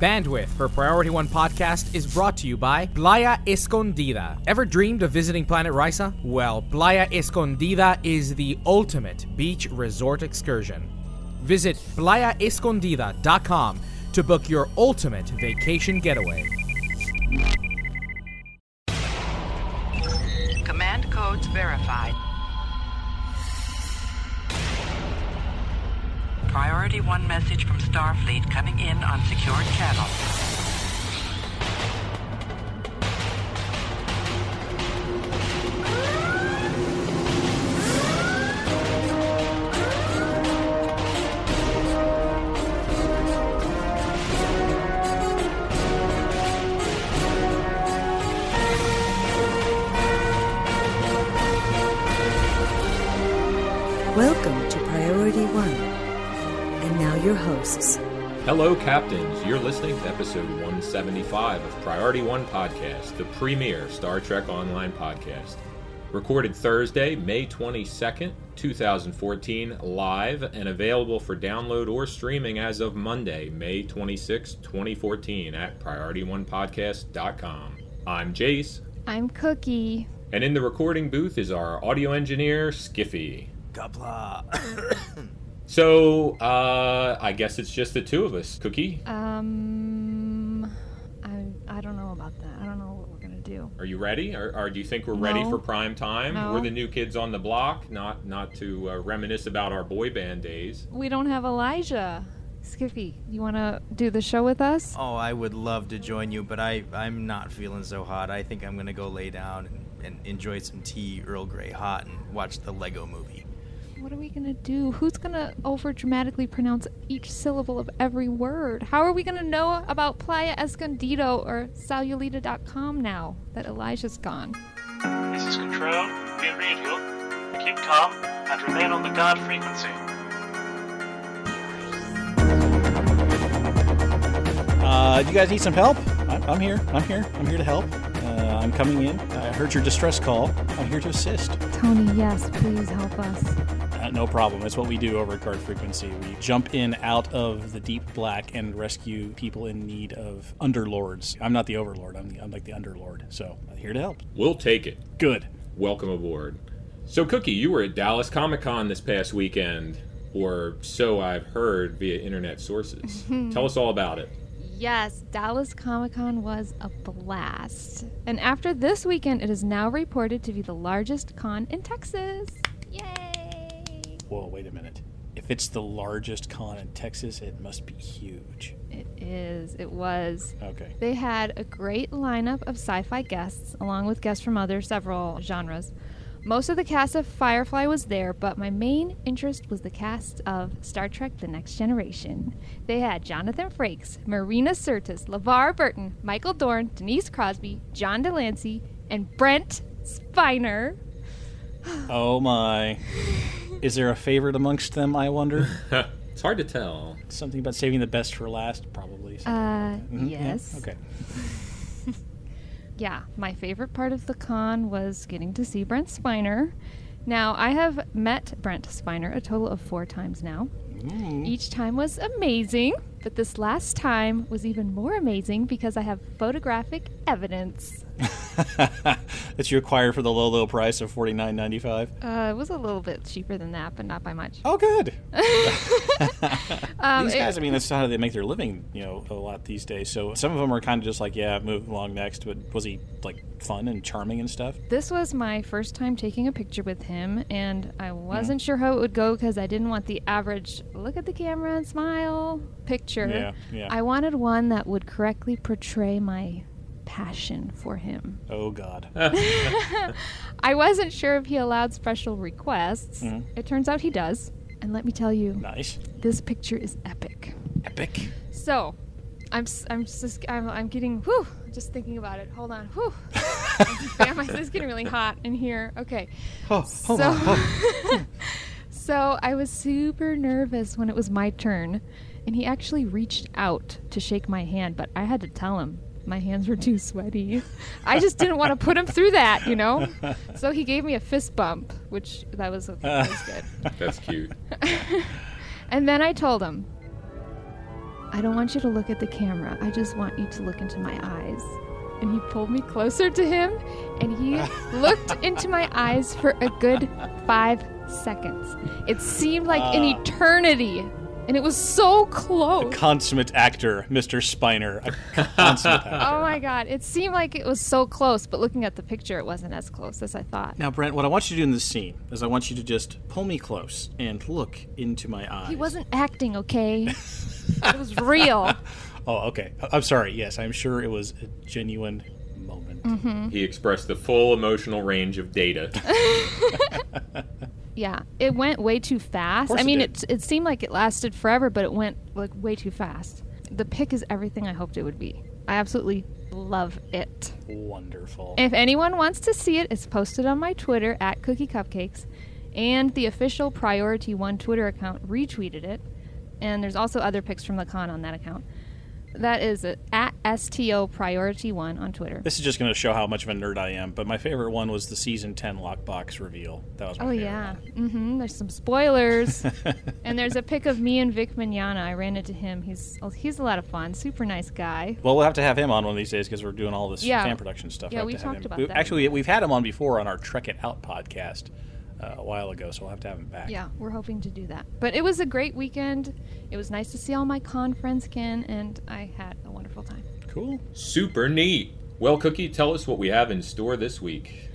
Bandwidth for Priority One Podcast is brought to you by Playa Escondida. Ever dreamed of visiting Planet Risa? Well, Playa Escondida is the ultimate beach resort excursion. Visit playaescondida.com to book your ultimate vacation getaway. Command codes verified. Priority 1 message from Starfleet coming in on secured channel. Hello, Captains. You're listening to episode 175 of Priority One Podcast, the premier Star Trek Online podcast. Recorded Thursday, May 22nd, 2014, live and available for download or streaming as of Monday, May 26, 2014, at PriorityOnePodcast.com. I'm Jace, I'm Cookie. and in the recording booth is our audio engineer, Skiffy. Gobla. So, uh, I guess it's just the two of us. Cookie, Um, I I don't know about that. I don't know what we're gonna do. Are you ready? Or, or do you think we're ready for prime time? No. We're the new kids on the block. Not not to uh, reminisce about our boy band days. We don't have Elijah. Skippy, you wanna do the show with us? Oh, I would love to join you, but I, I'm not feeling so hot. I think I'm going to go lay down and, and enjoy some tea, Earl Grey hot, and watch the Lego movie. What are we gonna do? Who's gonna over dramatically pronounce each syllable of every word? How are we gonna know about Playa Escondido or Salulita.com now that Elijah's gone? This is Control. Be radio. Keep calm and remain on the guard frequency. Uh, do you guys need some help? I'm, I'm here. I'm here. I'm here to help. Uh, I'm coming in. I heard your distress call. I'm here to assist. Tony, yes, please help us. Uh, no problem. It's what we do over at Guard Frequency. We jump in out of the deep black and rescue people in need of underlords. I'm not the overlord. I'm, the, I'm like the underlord. So I'm here to help. We'll take it. Good. Welcome aboard. So, Cookie, you were at Dallas Comic Con this past weekend, or so I've heard via internet sources. Tell us all about it. Yes, Dallas Comic Con was a blast. And after this weekend, it is now reported to be the largest con in Texas. Yay! Whoa, wait a minute. If it's the largest con in Texas, it must be huge. It is. It was. Okay. They had a great lineup of sci fi guests, along with guests from other several genres. Most of the cast of Firefly was there, but my main interest was the cast of Star Trek The Next Generation. They had Jonathan Frakes, Marina Sirtis, LeVar Burton, Michael Dorn, Denise Crosby, John de Lancie, and Brent Spiner. Oh my. Is there a favorite amongst them, I wonder? it's hard to tell. Something about saving the best for last, probably. Uh, Mhm, yeah, yes. Okay. yeah, my favorite part of the con was getting to see Brent Spiner. Now, I have met Brent Spiner a total of four times now. Each time was amazing, but this last time was even more amazing because I have photographic evidence. that you acquired for the low, low price of forty nine ninety five. Uh, it was a little bit cheaper than that, but not by much. Oh, good. Um, these it- guys, I mean, that's how they make their living, you know, a lot these days. So some of them are kind of just like, yeah, move along next. But was he like fun and charming and stuff? This was my first time taking a picture with him, and I wasn't sure how it would go because I didn't want the average look at the camera and smile picture. Yeah, yeah. I wanted one that would correctly portray my passion for him. Oh God. I wasn't sure if he allowed special requests. Mm-hmm. It turns out he does. And let me tell you, nice. this picture is epic. Epic. So, I'm s- I'm just I'm, I'm getting whew just thinking about it. Hold on, whew. Damn, it's getting really hot in here. Okay. Oh, hold so, on. Oh. so I was super nervous when it was my turn, and he actually reached out to shake my hand, but I had to tell him my hands were too sweaty. I just didn't want to put him through that, you know. So he gave me a fist bump, which that was, that was good. That's cute. And then I told him, I I don't want you to look at the camera. I just want you to look into my eyes. And he pulled me closer to him and he looked into my eyes for a good five seconds. It seemed like an ah. eternity. And it was so close. Consummate actor, Mr. Spiner. A consummate actor. Oh my god, it seemed like it was so close, but looking at the picture, it wasn't as close as I thought. Now, Brent, what I want you to do in this scene is I want you to just pull me close and look into my eyes. He wasn't acting, okay? it was real. Oh, okay. I- I'm sorry. Yes, I'm sure it was a genuine moment. Mm-hmm. He expressed the full emotional range of data. Yeah, it went way too fast. I it mean, did. it, it seemed like it lasted forever, but it went like way too fast. The pick is everything I hoped it would be. I absolutely love it. Wonderful. If anyone wants to see it, it's posted on my Twitter at Cookie Cupcakes, and the official Priority One Twitter account retweeted it. And there's also other pics from the con on that account. That is at STO Priority One on Twitter. This is just going to show how much of a nerd I am, but my favorite one was the season 10 lockbox reveal. That was my Oh favorite yeah, one. hmm There's some spoilers, and there's a pic of me and Vic Mignogna. I ran into him. He's oh, he's a lot of fun. Super nice guy. Well, we'll have to have him on one of these days because we're doing all this Yeah. fan production stuff. Yeah, We'll have to have talked about We- that. Actually, we've had him on before on our Trek It Out podcast uh, a while ago, so we'll have to have him back. Yeah, we're hoping to do that. But it was a great weekend. It was nice to see all my con friends again, and I had a wonderful time. Cool. Super neat. Well, Cookie, tell us what we have in store this week.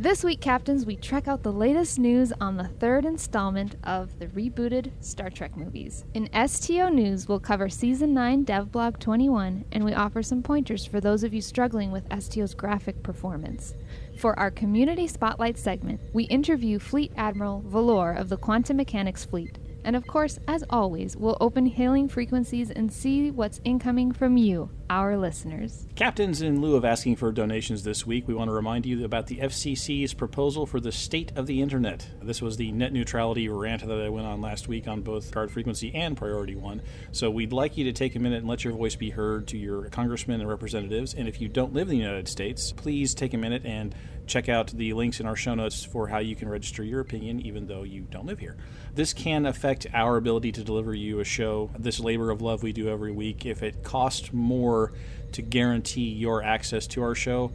This week, Captains, we check out the latest news on the third installment of the rebooted Star Trek movies. In STO News, we'll cover Season 9 Devblog 21, and we offer some pointers for those of you struggling with STO's graphic performance. For our Community Spotlight segment, we interview Fleet Admiral Valor of the Quantum Mechanics Fleet. And of course, as always, we'll open hailing frequencies and see what's incoming from you, our listeners. Captains, in lieu of asking for donations this week, we want to remind you about the FCC's proposal for the state of the internet. This was the net neutrality rant that I went on last week on both Guard Frequency and priority one. So we'd like you to take a minute and let your voice be heard to your congressmen and representatives. And if you don't live in the United States, please take a minute and check out the links in our show notes for how you can register your opinion, even though you don't live here. This can affect our ability to deliver you a show, this labor of love we do every week. If it costs more to guarantee your access to our show,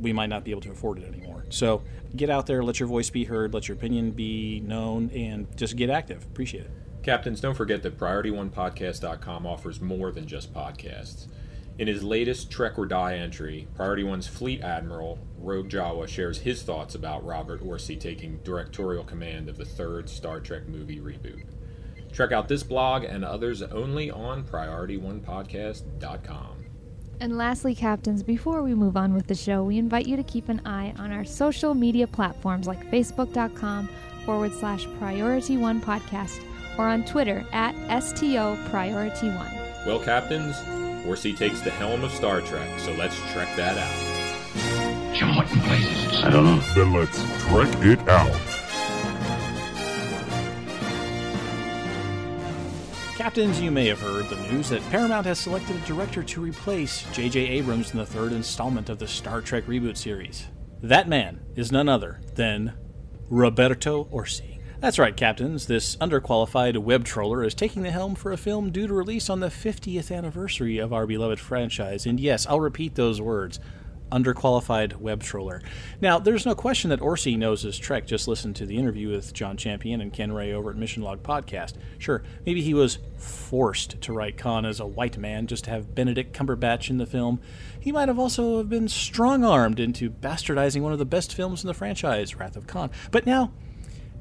we might not be able to afford it anymore. So get out there, let your voice be heard, let your opinion be known, and just get active. Appreciate it. Captains, don't forget that PriorityOnePodcast.com offers more than just podcasts. In his latest Trek or Die entry, Priority One's Fleet Admiral, Rogue Jawa, shares his thoughts about Robert Orci taking directorial command of the third Star Trek movie reboot. Check out this blog and others only on PriorityOnePodcast.com. And lastly, Captains, before we move on with the show, we invite you to keep an eye on our social media platforms like Facebook.com forward slash Priority One Podcast or on Twitter at STO Priority One. Well, Captains, Orci takes the helm of Star Trek, so let's trek that out. Jim, what in places? I don't know. Then let's trek it out. Captains, you may have heard the news that Paramount has selected a director to replace J.J. Abrams in the third installment of the Star Trek reboot series. That man is none other than Roberto Orci. That's right, Captains. This underqualified web troller is taking the helm for a film due to release on the 50th anniversary of our beloved franchise. And yes, I'll repeat those words underqualified web troller. Now, there's no question that Orci knows his Trek. Just listen to the interview with John Champion and Ken Ray over at Mission Log Podcast. Sure, maybe he was forced to write Khan as a white man just to have Benedict Cumberbatch in the film. He might have also have been strong armed into bastardizing one of the best films in the franchise, Wrath of Khan. But now,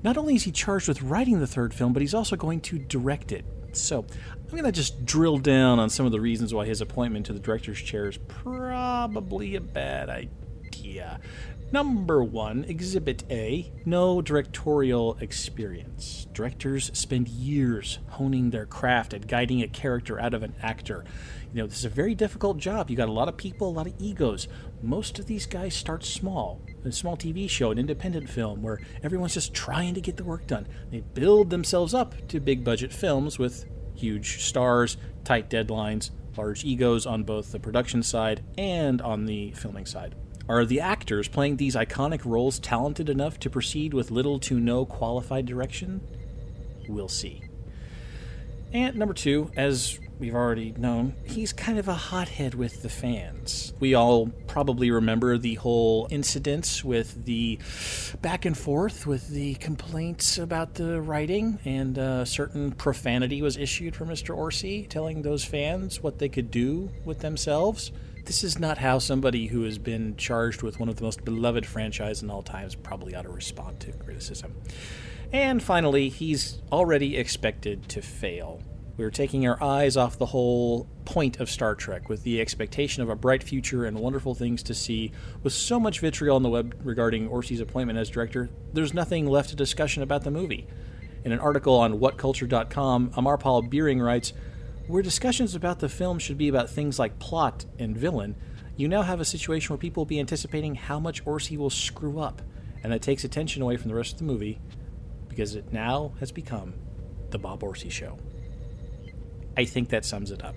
not only is he charged with writing the third film, but he's also going to direct it. So, I'm going to just drill down on some of the reasons why his appointment to the director's chair is probably a bad idea. Number one, Exhibit A no directorial experience. Directors spend years honing their craft at guiding a character out of an actor. You know, this is a very difficult job. You got a lot of people, a lot of egos. Most of these guys start small. A small TV show, an independent film where everyone's just trying to get the work done. They build themselves up to big budget films with huge stars, tight deadlines, large egos on both the production side and on the filming side. Are the actors playing these iconic roles talented enough to proceed with little to no qualified direction? We'll see. And number two, as we've already known, he's kind of a hothead with the fans. We all probably remember the whole incidents with the back and forth with the complaints about the writing, and uh, certain profanity was issued from Mr. Orci, telling those fans what they could do with themselves. This is not how somebody who has been charged with one of the most beloved franchises in all times probably ought to respond to criticism. And finally, he's already expected to fail. We're taking our eyes off the whole point of Star Trek with the expectation of a bright future and wonderful things to see. With so much vitriol on the web regarding Orci's appointment as director, there's nothing left to discussion about the movie. In an article on WhatCulture.com, Amarpal Beering writes, Where discussions about the film should be about things like plot and villain, you now have a situation where people will be anticipating how much Orci will screw up, and that takes attention away from the rest of the movie because it now has become the Bob Orci Show. I think that sums it up.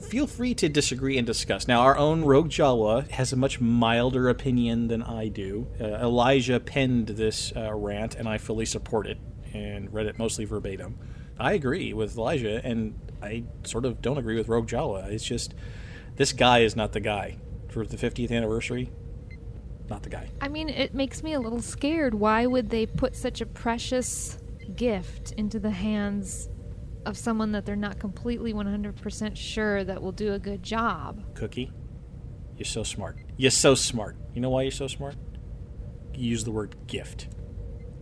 Feel free to disagree and discuss. Now, our own Rogue Jawa has a much milder opinion than I do. Uh, Elijah penned this uh, rant, and I fully support it and read it mostly verbatim. I agree with Elijah, and I sort of don't agree with Rogue Jawa. It's just this guy is not the guy for the 50th anniversary. Not the guy. I mean, it makes me a little scared. Why would they put such a precious gift into the hands of someone that they're not completely 100% sure that will do a good job? Cookie, you're so smart. You're so smart. You know why you're so smart? You use the word gift.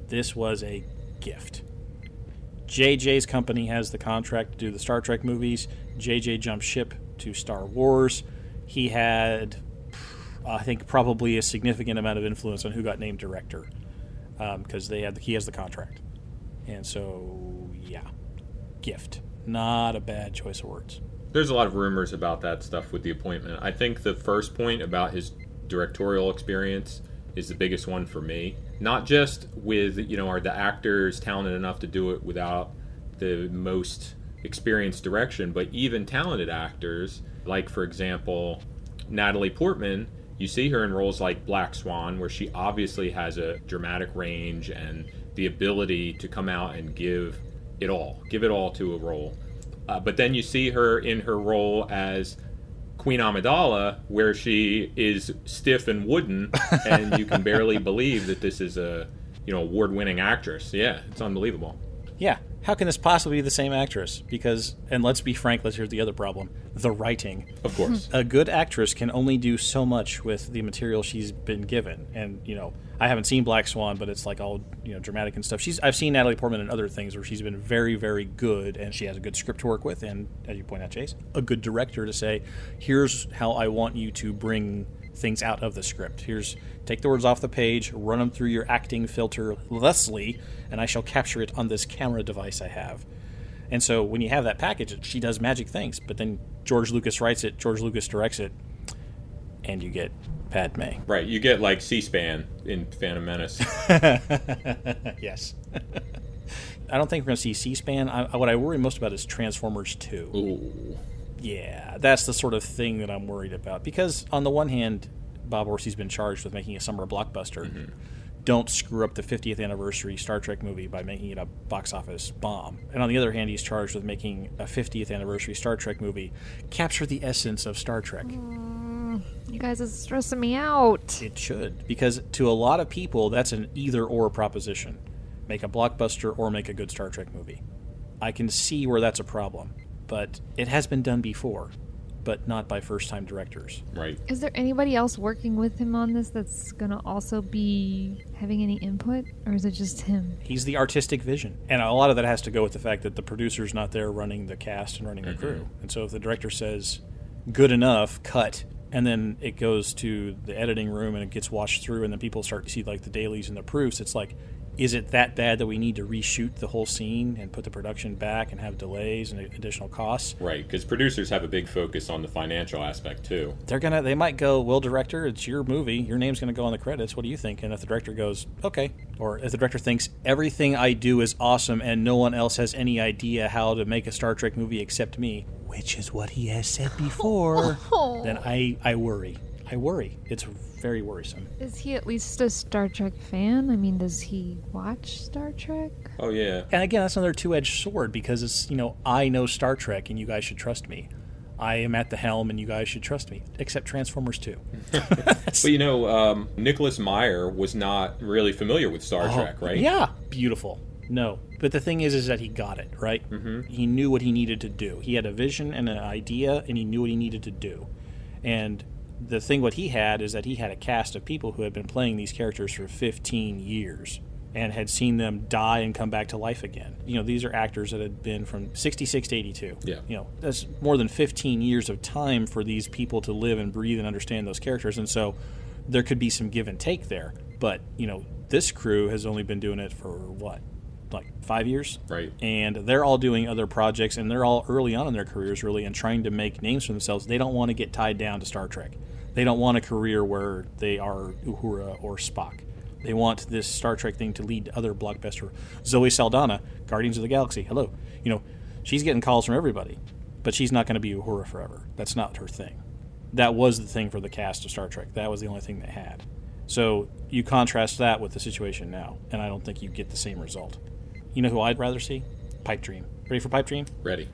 This was a gift. JJ's company has the contract to do the Star Trek movies. JJ jumped ship to Star Wars. He had, I think, probably a significant amount of influence on who got named director because um, they had he has the contract, and so yeah, gift. Not a bad choice of words. There's a lot of rumors about that stuff with the appointment. I think the first point about his directorial experience is the biggest one for me. Not just with, you know, are the actors talented enough to do it without the most experienced direction, but even talented actors, like for example, Natalie Portman, you see her in roles like Black Swan, where she obviously has a dramatic range and the ability to come out and give it all, give it all to a role. Uh, but then you see her in her role as Queen Amidala, where she is stiff and wooden, and you can barely believe that this is a you know award-winning actress. Yeah, it's unbelievable. Yeah, how can this possibly be the same actress? Because, and let's be frank, let's hear the other problem: the writing. Of course, a good actress can only do so much with the material she's been given, and you know I haven't seen Black Swan, but it's like all you know dramatic and stuff. She's I've seen Natalie Portman in other things where she's been very very good, and she has a good script to work with, and as you point out, Jace, a good director to say, here's how I want you to bring things out of the script. Here's take the words off the page, run them through your acting filter, Leslie, and I shall capture it on this camera device I have. And so when you have that package, she does magic things. But then George Lucas writes it, George Lucas directs it, and you get Padme. Right, you get like C-SPAN in Phantom Menace. yes. I don't think we're going to see C-SPAN. I, what I worry most about is Transformers 2. Ooh. Yeah, that's the sort of thing that I'm worried about. Because on the one hand, Bob Orci's been charged with making a summer blockbuster. Mm-hmm. Don't screw up the 50th anniversary Star Trek movie by making it a box office bomb. And on the other hand, he's charged with making a 50th anniversary Star Trek movie capture the essence of Star Trek. Mm, you guys are stressing me out. It should, because to a lot of people, that's an either or proposition make a blockbuster or make a good Star Trek movie. I can see where that's a problem, but it has been done before but not by first time directors. Right. Is there anybody else working with him on this that's going to also be having any input, or is it just him? He's the artistic vision. And a lot of that has to go with the fact that the producer's not there running the cast and running the Mhm. crew. And so if the director says, good enough, cut, and then it goes to the editing room and it gets washed through, and then people start to see like the dailies and the proofs, it's like, is it that bad that we need to reshoot the whole scene and put the production back and have delays and additional costs? Right, because producers have a big focus on the financial aspect too. they're gonna they might go well director it's your movie your name's gonna go on the credits what do you think and if the director goes okay or if the director thinks everything i do is awesome and no one else has any idea how to make a star trek movie except me which is what he has said before then i i worry I worry. It's very worrisome. Is he at least a Star Trek fan? I mean, does he watch Star Trek? Oh yeah. And again, that's another two-edged sword because it's you know I know Star Trek and you guys should trust me. I am at the helm and you guys should trust me. Except Transformers 2. But you know, um, Nicholas Meyer was not really familiar with Star Trek, right? Oh, Yeah, beautiful. No, but the thing is, is that he got it right. Mm-hmm. He knew what he needed to do. He had a vision and an idea, and he knew what he needed to do. And the thing, what he had, is that he had a cast of people who had been playing these characters for 15 years and had seen them die and come back to life again. You know, these are actors that had been from 66 to 82. Yeah. You know, that's more than 15 years of time for these people to live and breathe and understand those characters. And so there could be some give and take there. But, you know, this crew has only been doing it for what? Like five years? Right. And they're all doing other projects and they're all early on in their careers, really, and trying to make names for themselves. They don't want to get tied down to Star Trek. They don't want a career where they are Uhura or Spock. They want this Star Trek thing to lead to other blockbuster. Zoe Saldana, Guardians of the Galaxy. Hello, you know, she's getting calls from everybody, but she's not going to be Uhura forever. That's not her thing. That was the thing for the cast of Star Trek. That was the only thing they had. So you contrast that with the situation now, and I don't think you get the same result. You know who I'd rather see? Pipe Dream. Ready for Pipe Dream? Ready.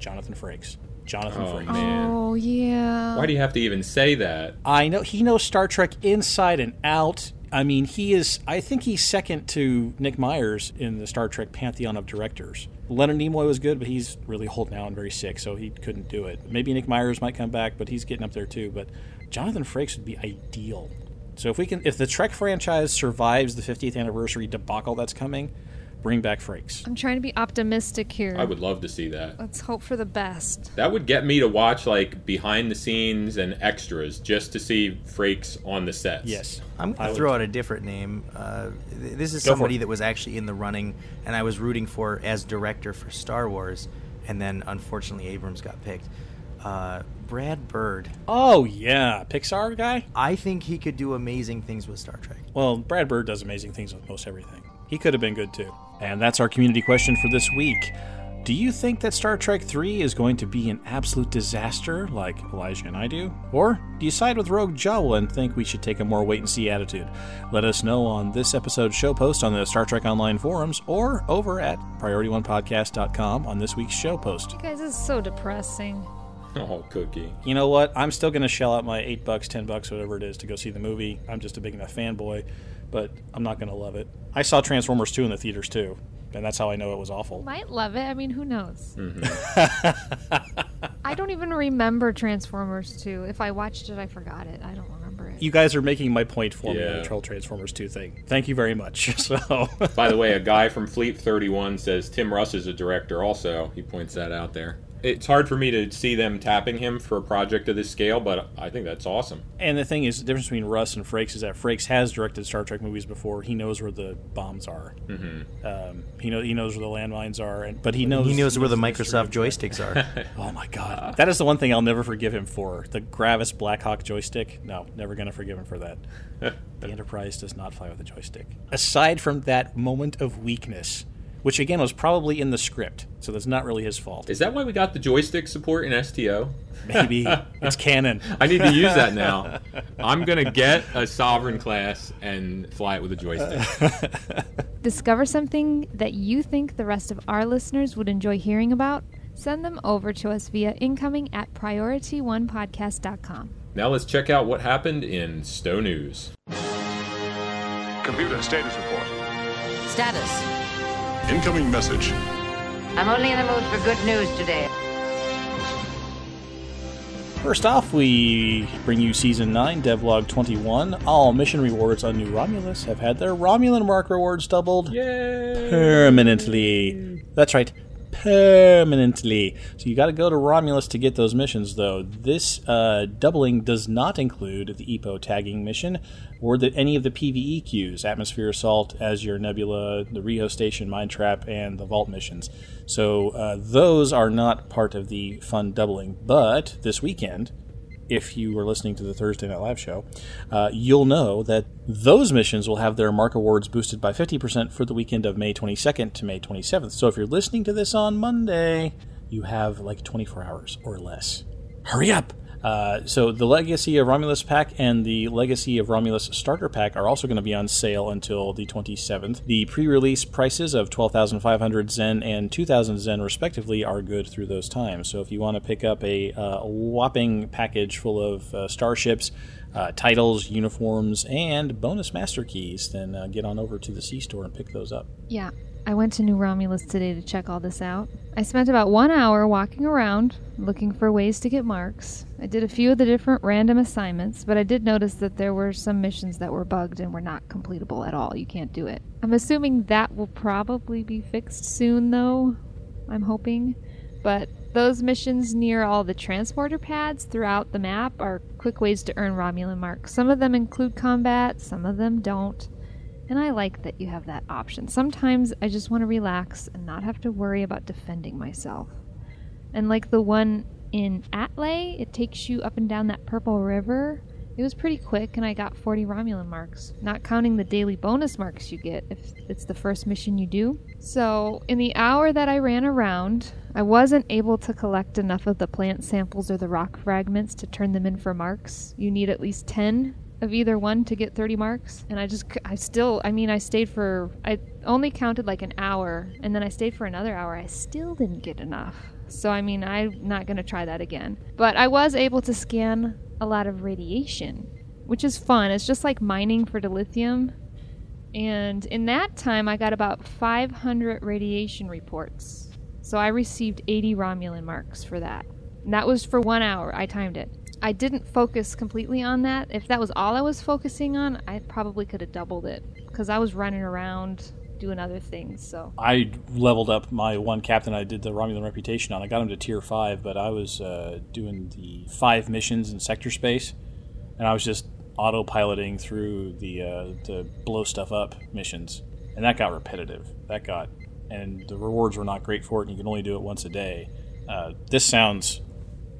Jonathan Frakes. Jonathan Oh, Frakes. man. Oh yeah. Why do you have to even say that? I know he knows Star Trek inside and out. I mean, he is. I think he's second to Nick Myers in the Star Trek pantheon of directors. Leonard Nimoy was good, but he's really old now and very sick, so he couldn't do it. Maybe Nick Myers might come back, but he's getting up there too. But Jonathan Frakes would be ideal. So if we can, if the Trek franchise survives the 50th anniversary debacle that's coming, bring back Frakes. I'm trying to be optimistic here. I would love to see that. Let's hope for the best. That would get me to watch like behind the scenes and extras just to see Frakes on the sets. Yes, I'm going to would- throw out a different name. Uh, th- this is Go somebody that was actually in the running, and I was rooting for as director for Star Wars, and then unfortunately Abrams got picked. Uh, Brad Bird. Oh yeah, Pixar guy. I think he could do amazing things with Star Trek. Well, Brad Bird does amazing things with most everything. He could have been good too. And that's our community question for this week. Do you think that Star Trek 3 is going to be an absolute disaster like Elijah and I do? Or do you side with Rogue Jawa and think we should take a more wait and see attitude? Let us know on this episode's show post on the Star Trek Online forums or over at PriorityOnePodcast.com on this week's show post. You guys, this is so depressing. Oh, Cookie. You know what? I'm still going to shell out my eight bucks, ten bucks, whatever it is, to go see the movie. I'm just a big enough fanboy, but I'm not going to love it. I saw Transformers 2 in the theaters too, and that's how I know it was awful. Might love it. I mean, who knows? Mm-hmm. I don't even remember Transformers 2. If I watched it, I forgot it. I don't remember it. You guys are making my point for me on the Troll Transformers 2 thing. Thank you very much. So, By the way, a guy from Fleet 31 says Tim Russ is a director also. He points that out there. It's hard for me to see them tapping him for a project of this scale, but I think that's awesome. and the thing is, the difference between Russ and Frakes is that Frakes has directed Star Trek movies before. He knows where the bombs are. Mm-hmm. Um, he know he knows where the landmines are, and but he knows he knows where the history Microsoft joysticks are. Oh my god, that is the one thing I'll never forgive him for. The Gravis Blackhawk joystick. No, never gonna forgive him for that. the Enterprise does not fly with a joystick. Aside from that moment of weakness, which again was probably in the script, so that's not really his fault. Is that why we got the joystick support in STO? Maybe it's canon. I need to use that now. I'm going to get a Sovereign class and fly it with a joystick. Discover something that you think the rest of our listeners would enjoy hearing about? Send them over to us via incoming at priorityonepodcast.com. Now let's check out what happened in STO News. Computer status report. Status. Incoming message. I'm only in the mood for good news today. First off, we bring you Season 9, Devlog 21. All mission rewards on New Romulus have had their Romulan mark rewards doubled Yay! permanently. That's right, permanently. So you got to go to Romulus to get those missions, though. This uh, doubling does not include the EPO tagging mission or the, any of the PVE queues Atmosphere Assault, Azure Nebula, the Rio Station Mine Trap, and the Vault missions. So uh, those are not part of the fun doubling. But this weekend, if you were listening to the Thursday Night Live show, uh, you'll know that those missions will have their mark awards boosted by 50% for the weekend of May 22nd to May 27th. So if you're listening to this on Monday, you have like 24 hours or less. Hurry up! Uh, so the Legacy of Romulus pack and the Legacy of Romulus starter pack are also going to be on sale until the 27th. The pre-release prices of 12,500 Zen and 2,000 Zen respectively are good through those times. So if you want to pick up a, uh, whopping package full of uh, starships, uh, titles, uniforms, and bonus master keys, then uh, get on over to the C store and pick those up. Yeah, I went to New Romulus today to check all this out. I spent about one hour walking around looking for ways to get marks. I did a few of the different random assignments, but I did notice that there were some missions that were bugged and were not completable at all. You can't do it. I'm assuming that will probably be fixed soon, though. I'm hoping. But those missions near all the transporter pads throughout the map are quick ways to earn Romulan marks. Some of them include combat, some of them don't. And I like that you have that option. Sometimes I just want to relax and not have to worry about defending myself. And like the one in Atlay, it takes you up and down that purple river. It was pretty quick, and I got 40 Romulan marks, not counting the daily bonus marks you get if it's the first mission you do. So, in the hour that I ran around, I wasn't able to collect enough of the plant samples or the rock fragments to turn them in for marks. You need at least 10 of either one to get 30 marks and i just i still i mean i stayed for i only counted like an hour and then i stayed for another hour. I still didn't get enough. So i mean i'm not going to try that again. But i was able to scan a lot of radiation which is fun. It's just like mining for dilithium. And in that time i got about 500 radiation reports. So i received 80 romulan marks for that. And that was for one hour. I timed it I didn't focus completely on that. If that was all I was focusing on, I probably could have doubled it because I was running around doing other things. So I leveled up my one captain I did the Romulan reputation on. I got him to tier five, but I was uh, doing the five missions in sector space, and I was just autopiloting through the uh, the blow stuff up missions, and that got repetitive. That got and the rewards were not great for it, and you can only do it once a day. Uh, this sounds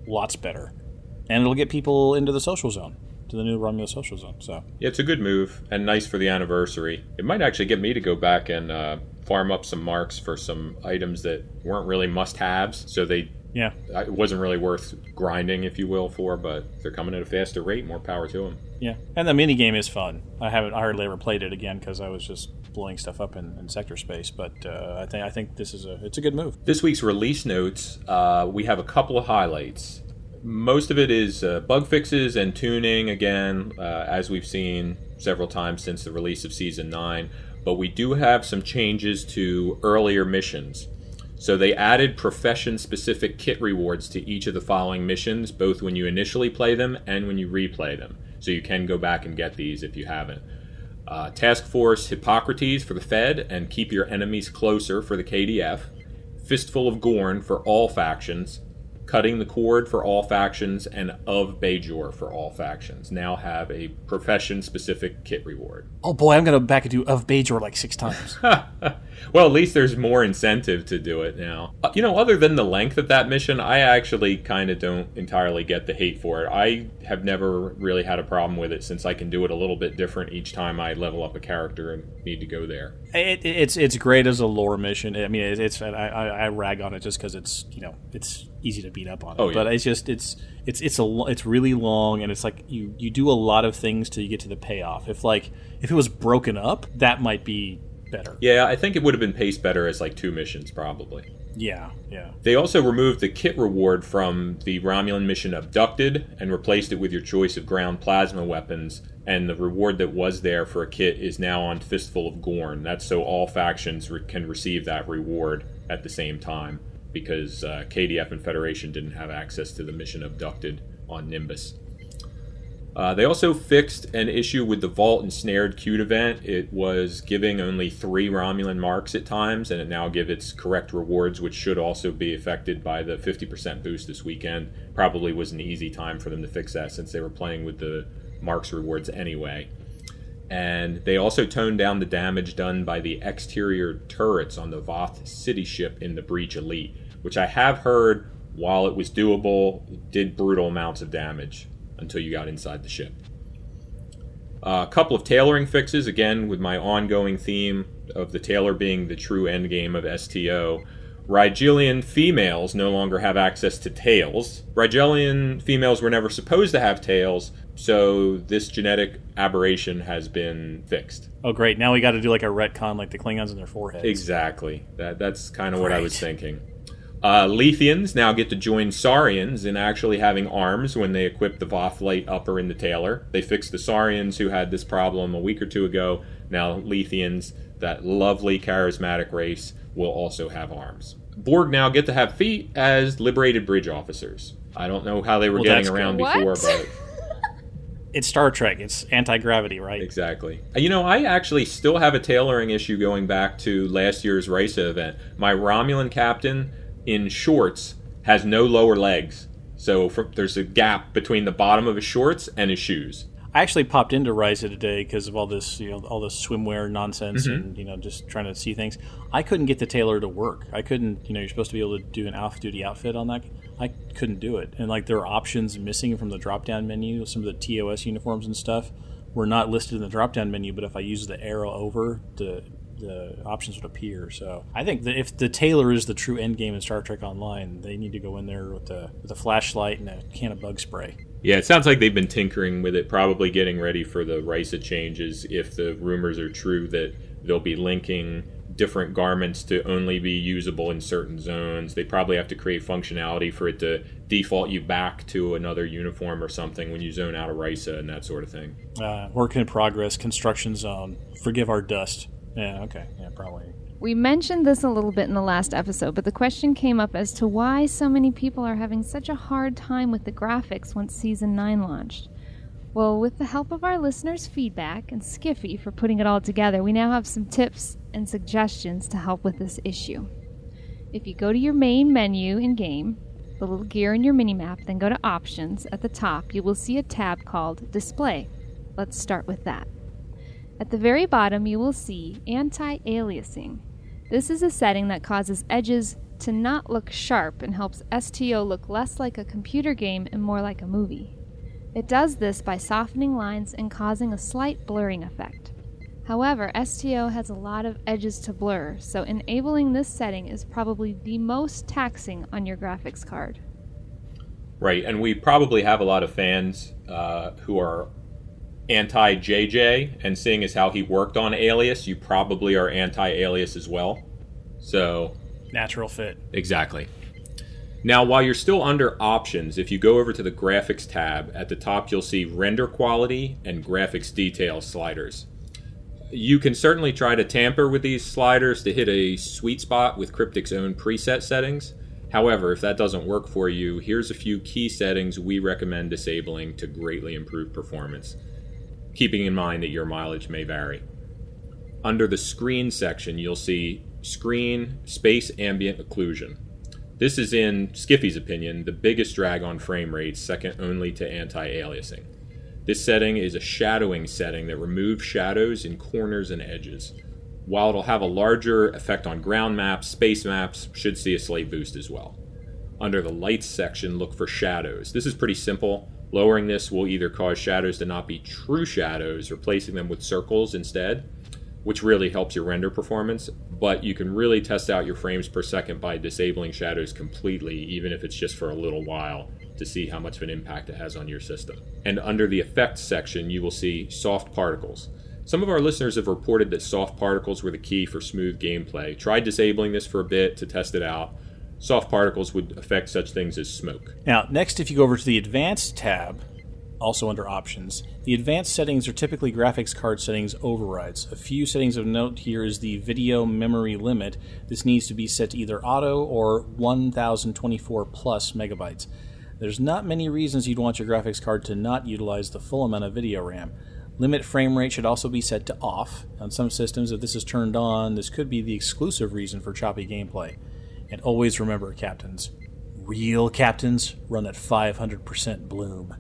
lots better and it'll get people into the social zone to the new Romulus social zone. So yeah, it's a good move and nice for the anniversary. It might actually get me to go back and uh, farm up some marks for some items that weren't really must-haves. So they yeah, it wasn't really worth grinding, if you will, for. But they're coming at a faster rate. More power to them. Yeah, and the mini game is fun. I haven't I hardly ever played it again because I was just blowing stuff up in, in sector space. But uh, I think I think this is a it's a good move. This week's release notes, uh, we have a couple of highlights most of it is uh, bug fixes and tuning again, uh, as we've seen several times since the release of season 9. But we do have some changes to earlier missions. So they added profession specific kit rewards to each of the following missions, both when you initially play them and when you replay them. So you can go back and get these if you haven't. Uh, Task Force Hippocrates for the Fed and Keep Your Enemies Closer for the KDF. Fistful of Gorn for all factions cutting the cord for all factions and of Bajor for all factions now have a profession specific kit reward. Oh boy, I'm gonna back do of Bajor like six times. well, at least there's more incentive to do it now. Uh, you know, other than the length of that mission, I actually kind of don't entirely get the hate for it. I have never really had a problem with it since I can do it a little bit different each time I level up a character and need to go there. It, it's it's great as a lore mission. I mean, it, it's I, I, rag on it just because it's you know it's easy to beat up on it. Oh, yeah. But it's just it's it's it's a it's really long and it's like you you do a lot of things till you get to the payoff. If like if it was broken up, that might be better. Yeah, I think it would have been paced better as like two missions probably. Yeah, yeah. They also removed the kit reward from the Romulan mission Abducted and replaced it with your choice of ground plasma weapons. And the reward that was there for a kit is now on Fistful of Gorn. That's so all factions re- can receive that reward at the same time because uh, KDF and Federation didn't have access to the mission Abducted on Nimbus. Uh, they also fixed an issue with the Vault Ensnared Queue event. It was giving only three Romulan marks at times, and it now gives its correct rewards, which should also be affected by the 50% boost this weekend. Probably was an easy time for them to fix that since they were playing with the marks rewards anyway. And they also toned down the damage done by the exterior turrets on the Voth city ship in the Breach Elite, which I have heard, while it was doable, did brutal amounts of damage until you got inside the ship. Uh, a couple of tailoring fixes, again, with my ongoing theme of the tailor being the true endgame of STO. Rigelian females no longer have access to tails. Rigelian females were never supposed to have tails, so this genetic aberration has been fixed. Oh, great! Now we got to do like a retcon, like the Klingons in their foreheads. Exactly. That that's kind of what I was thinking. Uh, Letheans now get to join Saurians in actually having arms when they equip the Voth light upper in the tailor. They fixed the Saurians who had this problem a week or two ago. Now Letheans, that lovely charismatic race, will also have arms. Borg now get to have feet as liberated bridge officers. I don't know how they were Well, getting around good. before, but It's Star Trek. It's anti gravity, right? Exactly. Uh, you know, I actually still have a tailoring issue going back to last year's race event. My Romulan captain in shorts has no lower legs. So there's a gap between the bottom of his shorts and his shoes. I actually popped into Risa today because of all this, you know, all this swimwear nonsense Mhm. and you know, just trying to see things. I couldn't get the tailor to work. I couldn't, you know, you're supposed to be able to do an off-duty outfit on that. I couldn't do it, and like there are options missing from the drop-down menu. Some of the TOS uniforms and stuff were not listed in the drop-down menu, but if I use the arrow over, the the options would appear. So I think that if the tailor is the true end game in Star Trek Online, they need to go in there with a with a flashlight and a can of bug spray. Yeah, it sounds like they've been tinkering with it, probably getting ready for the Risa changes. If the rumors are true that they'll be linking different garments to only be usable in certain zones, they probably have to create functionality for it to default you back to another uniform or something when you zone out of Risa and that sort of thing. Uh, work in progress, construction zone. Forgive our dust. Yeah, okay. Yeah, probably. We mentioned this a little bit in the last episode, but the question came up as to why so many people are having such a hard time with the graphics once season 9 launched. Well, with the help of our listeners' feedback and Skiffy for putting it all together, we now have some tips and suggestions to help with this issue. If you go to your main menu in game, the little gear in your minimap, then go to Options, at the top you will see a tab called Display. Let's start with that. At the very bottom, you will see anti aliasing. This is a setting that causes edges to not look sharp and helps STO look less like a computer game and more like a movie. It does this by softening lines and causing a slight blurring effect. However, STO has a lot of edges to blur, so enabling this setting is probably the most taxing on your graphics card. Right, and we probably have a lot of fans uh, who are anti JJ, and seeing as how he worked on Alias, you probably are anti Alias as well. So, Natural fit. exactly. Now, while you're still under options, if you go over to the graphics tab, at the top you'll see render quality and graphics detail sliders. You can certainly try to tamper with these sliders to hit a sweet spot with Cryptic's own preset settings. However, if that doesn't work for you, here's a few key settings we recommend disabling to greatly improve performance, keeping in mind that your mileage may vary. Under the screen section, you'll see screen space ambient occlusion. This is, in Skiffy's opinion, the biggest drag on frame rates, second only to anti aliasing. This setting is a shadowing setting that removes shadows in corners and edges. While it'll have a larger effect on ground maps, space maps should see a slight boost as well. Under the lights section, look for shadows. This is pretty simple. Lowering this will either cause shadows to not be true shadows, replacing them with circles instead, which really helps your render performance. But you can really test out your frames per second by disabling shadows completely, even if it's just for a little while, to see how much of an impact it has on your system. And under the effects section, you will see soft particles. Some of our listeners have reported that soft particles were the key for smooth gameplay. Tried disabling this for a bit to test it out. Soft particles would affect such things as smoke. Now, next, if you go over to the Advanced tab, also under Options, the Advanced settings are typically graphics card settings overrides. A few settings of note here is the video memory limit. This needs to be set to either auto or 1024 plus megabytes. There's not many reasons you'd want your graphics card to not utilize the full amount of video RAM. Limit frame rate should also be set to off. On some systems, if this is turned on, this could be the exclusive reason for choppy gameplay. And always remember, captains, real captains run at 500% bloom.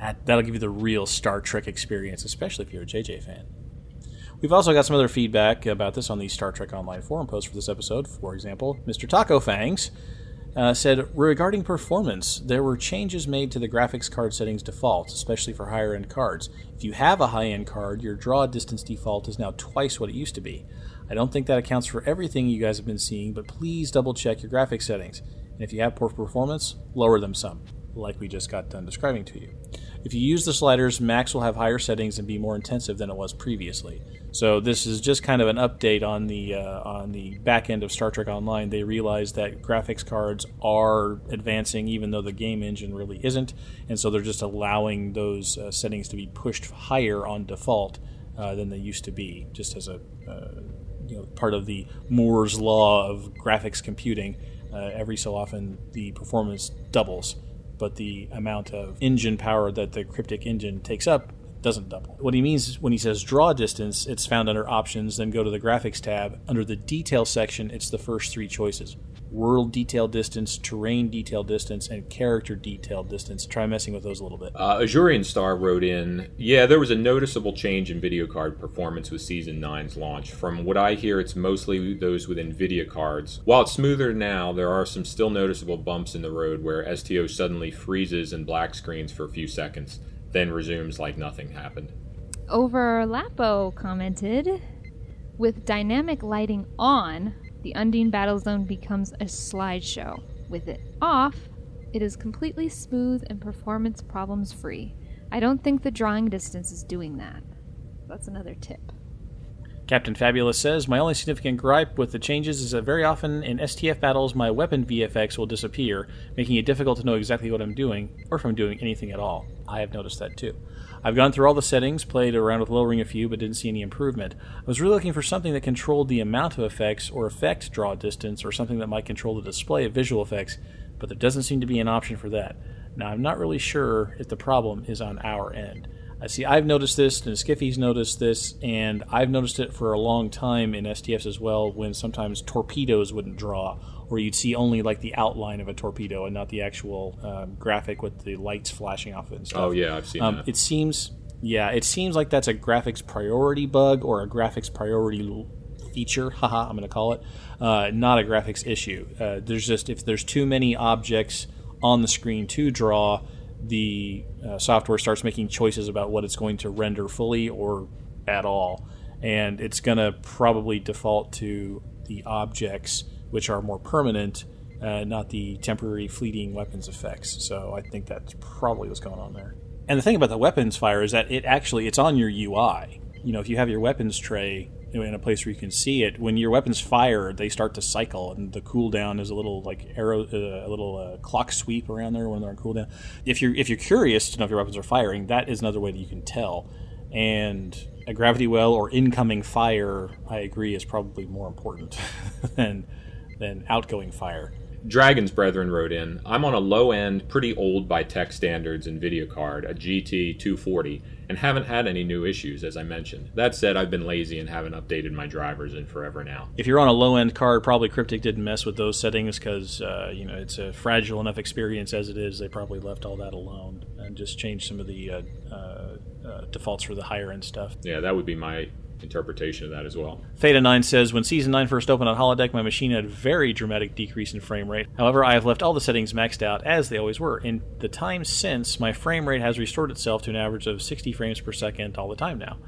That, that'll give you the real Star Trek experience, especially if you're a JJ fan. We've also got some other feedback about this on the Star Trek Online forum post for this episode. For example, Mr. Taco Fangs uh, said regarding performance, there were changes made to the graphics card settings default, especially for higher end cards. If you have a high end card, your draw distance default is now twice what it used to be. I don't think that accounts for everything you guys have been seeing, but please double check your graphics settings. And if you have poor performance, lower them some, like we just got done describing to you. If you use the sliders, Max will have higher settings and be more intensive than it was previously. So this is just kind of an update on the uh, on the back end of Star Trek Online. They realized that graphics cards are advancing, even though the game engine really isn't, and so they're just allowing those uh, settings to be pushed higher on default uh, than they used to be, just as a uh, you know part of the Moore's law of graphics computing. Uh, every so often, the performance doubles, but the amount of engine power that the Cryptic engine takes up doesn't double. What he means when he says draw distance, it's found under options, then go to the graphics tab. Under the detail section, it's the first three choices world detail distance, terrain detail distance, and character detail distance. Try messing with those a little bit. Uh, Azurian Star wrote in, yeah, there was a noticeable change in video card performance with Season 9's launch. From what I hear, it's mostly those with NVIDIA cards. While it's smoother now, there are some still noticeable bumps in the road where STO suddenly freezes and black screens for a few seconds then resumes like nothing happened. Overlapo commented With dynamic lighting on, the Undine Battle Zone becomes a slideshow. With it off, it is completely smooth and performance problems free. I don't think the drawing distance is doing that. That's another tip. Captain Fabulous says, My only significant gripe with the changes is that very often in STF battles, my weapon VFX will disappear, making it difficult to know exactly what I'm doing, or if I'm doing anything at all. I have noticed that too. I've gone through all the settings, played around with lowering a few, but didn't see any improvement. I was really looking for something that controlled the amount of effects or effect draw distance, or something that might control the display of visual effects, but there doesn't seem to be an option for that. Now, I'm not really sure if the problem is on our end. I see. I've noticed this, and Skiffy's noticed this, and I've noticed it for a long time in STFs as well. When sometimes torpedoes wouldn't draw, or you'd see only like the outline of a torpedo and not the actual um, graphic with the lights flashing off it and stuff. Oh yeah, I've seen um, that. It seems, yeah, it seems like that's a graphics priority bug or a graphics priority feature. Haha, I'm going to call it, uh, not a graphics issue. Uh, there's just if there's too many objects on the screen to draw the uh, software starts making choices about what it's going to render fully or at all. And it's going to probably default to the objects which are more permanent, uh, not the temporary fleeting weapons effects. So I think that's probably what's going on there. And the thing about the weapons fire is that it actually it's on your UI. You know, if you have your weapons tray in a place where you can see it. When your weapons fire, they start to cycle, and the cooldown is a little like arrow, uh, a little uh, clock sweep around there when they're on cooldown. If you're if you're curious to know if your weapons are firing, that is another way that you can tell. And a gravity well or incoming fire, I agree, is probably more important than than outgoing fire. Dragon's Brethren wrote in, I'm on a low end, pretty old by tech standards NVIDIA card, a GT 240, and haven't had any new issues, as I mentioned. That said, I've been lazy and haven't updated my drivers in forever now. If you're on a low end card, probably Cryptic didn't mess with those settings because, uh, you know, it's a fragile enough experience as it is. They probably left all that alone and just changed some of the uh, uh, uh defaults for the higher end stuff. Yeah, that would be my interpretation of that as well. Theta 9 says When Season 9 first opened on Holodeck, my machine had a very dramatic decrease in frame rate. However, I have left all the settings maxed out as they always were. In the time since, my frame rate has restored itself to an average of 60 frames per second all the time now.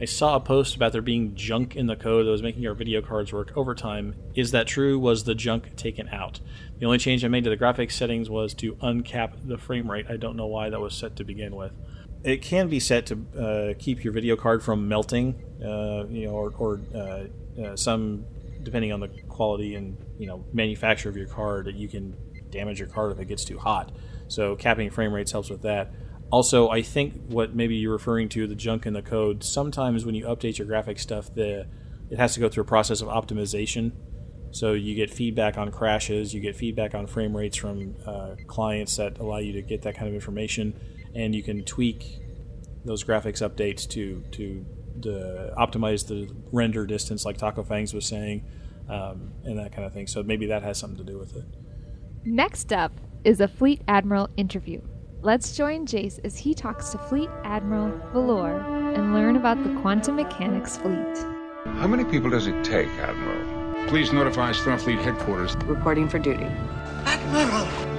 I saw a post about there being junk in the code that was making our video cards work overtime. Is that true? Was the junk taken out? The only change I made to the graphics settings was to uncap the frame rate. I don't know why that was set to begin with it can be set to uh, keep your video card from melting, uh, you know, or, or uh, some depending on the quality and you know manufacture of your card, that you can damage your card if it gets too hot. So capping frame rates helps with that. Also, I think what maybe you're referring to the junk in the code. Sometimes when you update your graphic stuff, the it has to go through a process of optimization. So you get feedback on crashes, you get feedback on frame rates from uh, clients that allow you to get that kind of information and you can tweak those graphics updates to to the, optimize the render distance, like Taco Fangs was saying, um, and that kind of thing. So maybe that has something to do with it. Next up is a Fleet Admiral interview. Let's join Jace as he talks to Fleet Admiral Valor and learn about the quantum mechanics fleet. How many people does it take, Admiral? Please notify Starfleet headquarters. Reporting for duty. Admiral!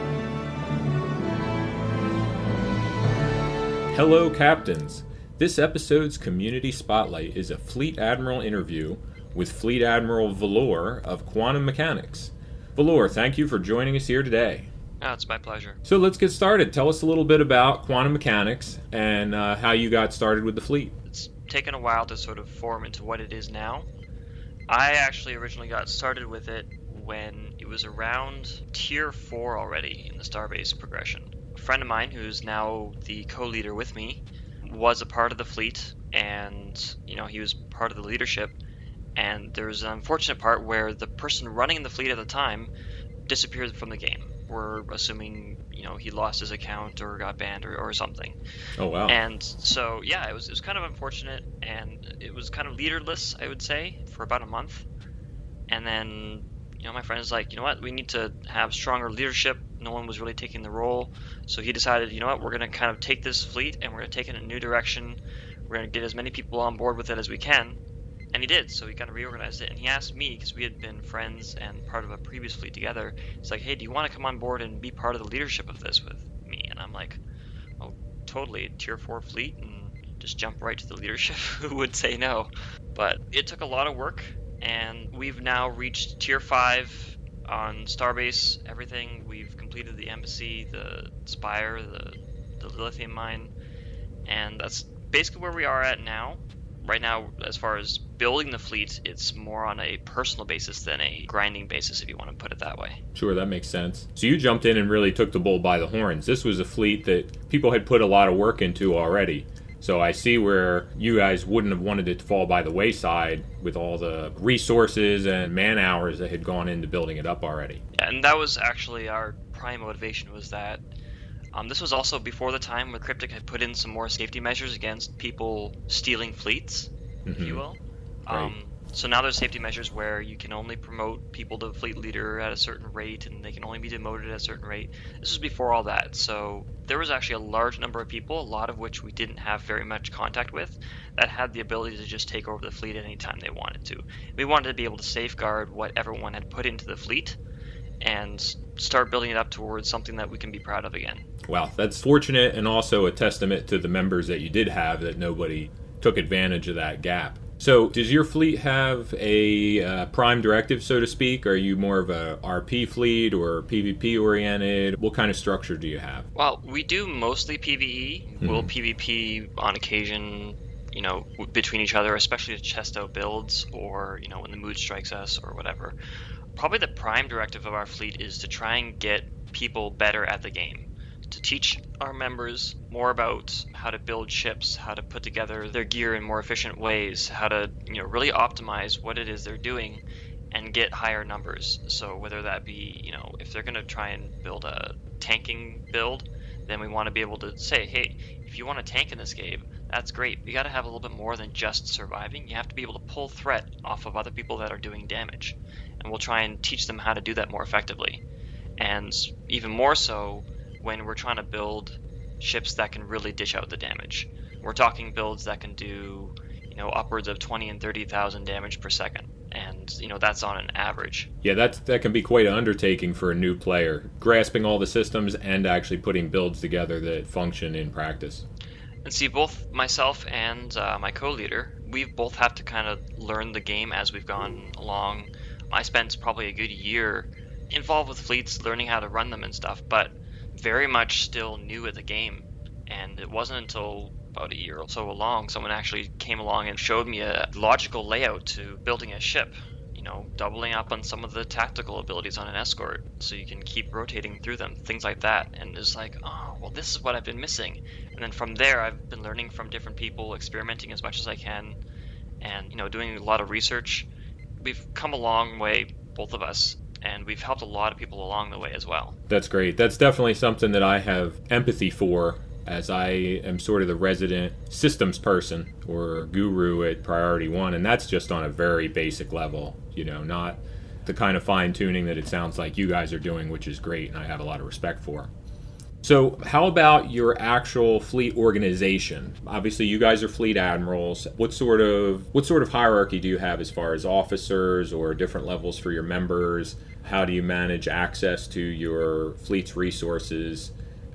Hello, captains. This episode's community spotlight is a Fleet Admiral interview with Fleet Admiral Valor of Quantum Mechanics. Valor, thank you for joining us here today. Oh, it's my pleasure. So let's get started. Tell us a little bit about quantum mechanics and uh, how you got started with the fleet. It's taken a while to sort of form into what it is now. I actually originally got started with it when it was around tier 4 already in the Starbase progression. Friend of mine, who's now the co leader with me, was a part of the fleet and, you know, he was part of the leadership. And there's an unfortunate part where the person running the fleet at the time disappeared from the game. We're assuming, you know, he lost his account or got banned or, or something. Oh, wow. And so, yeah, it was, it was kind of unfortunate and it was kind of leaderless, I would say, for about a month. And then you know, my friend is like, you know what, we need to have stronger leadership. No one was really taking the role. So he decided, you know what, we're going to kind of take this fleet and we're going to take it in a new direction. We're going to get as many people on board with it as we can. And he did. So he kind of reorganized it. And he asked me, because we had been friends and part of a previous fleet together, he's like, hey, do you want to come on board and be part of the leadership of this with me? And I'm like, oh, totally. Tier 4 fleet and just jump right to the leadership. Who would say no? But it took a lot of work and we've now reached tier 5 on Starbase, everything. We've completed the embassy, the spire, the, the lithium mine, and that's basically where we are at now. Right now, as far as building the fleet, it's more on a personal basis than a grinding basis, if you want to put it that way. Sure, that makes sense. So you jumped in and really took the bull by the horns. This was a fleet that people had put a lot of work into already. So I see where you guys wouldn't have wanted it to fall by the wayside with all the resources and man hours that had gone into building it up already. And that was actually our prime motivation was that um, this was also before the time where Cryptic had put in some more safety measures against people stealing fleets, mm-hmm. if you will. Right. Um, so now there's safety measures where you can only promote people to fleet leader at a certain rate and they can only be demoted at a certain rate. This was before all that. So there was actually a large number of people, a lot of which we didn't have very much contact with, that had the ability to just take over the fleet at any time they wanted to. We wanted to be able to safeguard what everyone had put into the fleet and start building it up towards something that we can be proud of again. Wow, that's fortunate and also a testament to the members that you did have that nobody took advantage of that gap. So, does your fleet have a uh, prime directive, so to speak? Are you more of a RP fleet or PvP oriented? What kind of structure do you have? Well, we do mostly PvE. Mm-hmm. We'll PvP on occasion, you know, between each other, especially chest out builds or, you know, when the mood strikes us or whatever. Probably the prime directive of our fleet is to try and get people better at the game to teach our members more about how to build ships, how to put together their gear in more efficient ways, how to you know really optimize what it is they're doing and get higher numbers. So whether that be, you know, if they're going to try and build a tanking build, then we want to be able to say, hey, if you want to tank in this game, that's great. You got to have a little bit more than just surviving. You have to be able to pull threat off of other people that are doing damage. And we'll try and teach them how to do that more effectively. And even more so, when we're trying to build ships that can really dish out the damage. We're talking builds that can do, you know, upwards of 20 and 30,000 damage per second. And, you know, that's on an average. Yeah, that's, that can be quite an undertaking for a new player, grasping all the systems and actually putting builds together that function in practice. And see, both myself and uh, my co leader, we've both had to kind of learn the game as we've gone along. I spent probably a good year involved with fleets, learning how to run them and stuff, but very much still new at the game. And it wasn't until about a year or so along, someone actually came along and showed me a logical layout to building a ship. You know, doubling up on some of the tactical abilities on an escort so you can keep rotating through them, things like that. And it's like, oh, well, this is what I've been missing. And then from there, I've been learning from different people, experimenting as much as I can, and, you know, doing a lot of research. We've come a long way, both of us, and we've helped a lot of people along the way as well. That's great. That's definitely something that I have empathy for as I am sort of the resident systems person or guru at Priority One, and that's just on a very basic level, you know, not the kind of fine tuning that it sounds like you guys are doing, which is great, and I have a lot of respect for. So, how about your actual fleet organization? Obviously, you guys are fleet admirals. What sort of what sort of hierarchy do you have as far as officers or different levels for your members? How do you manage access to your fleet's resources?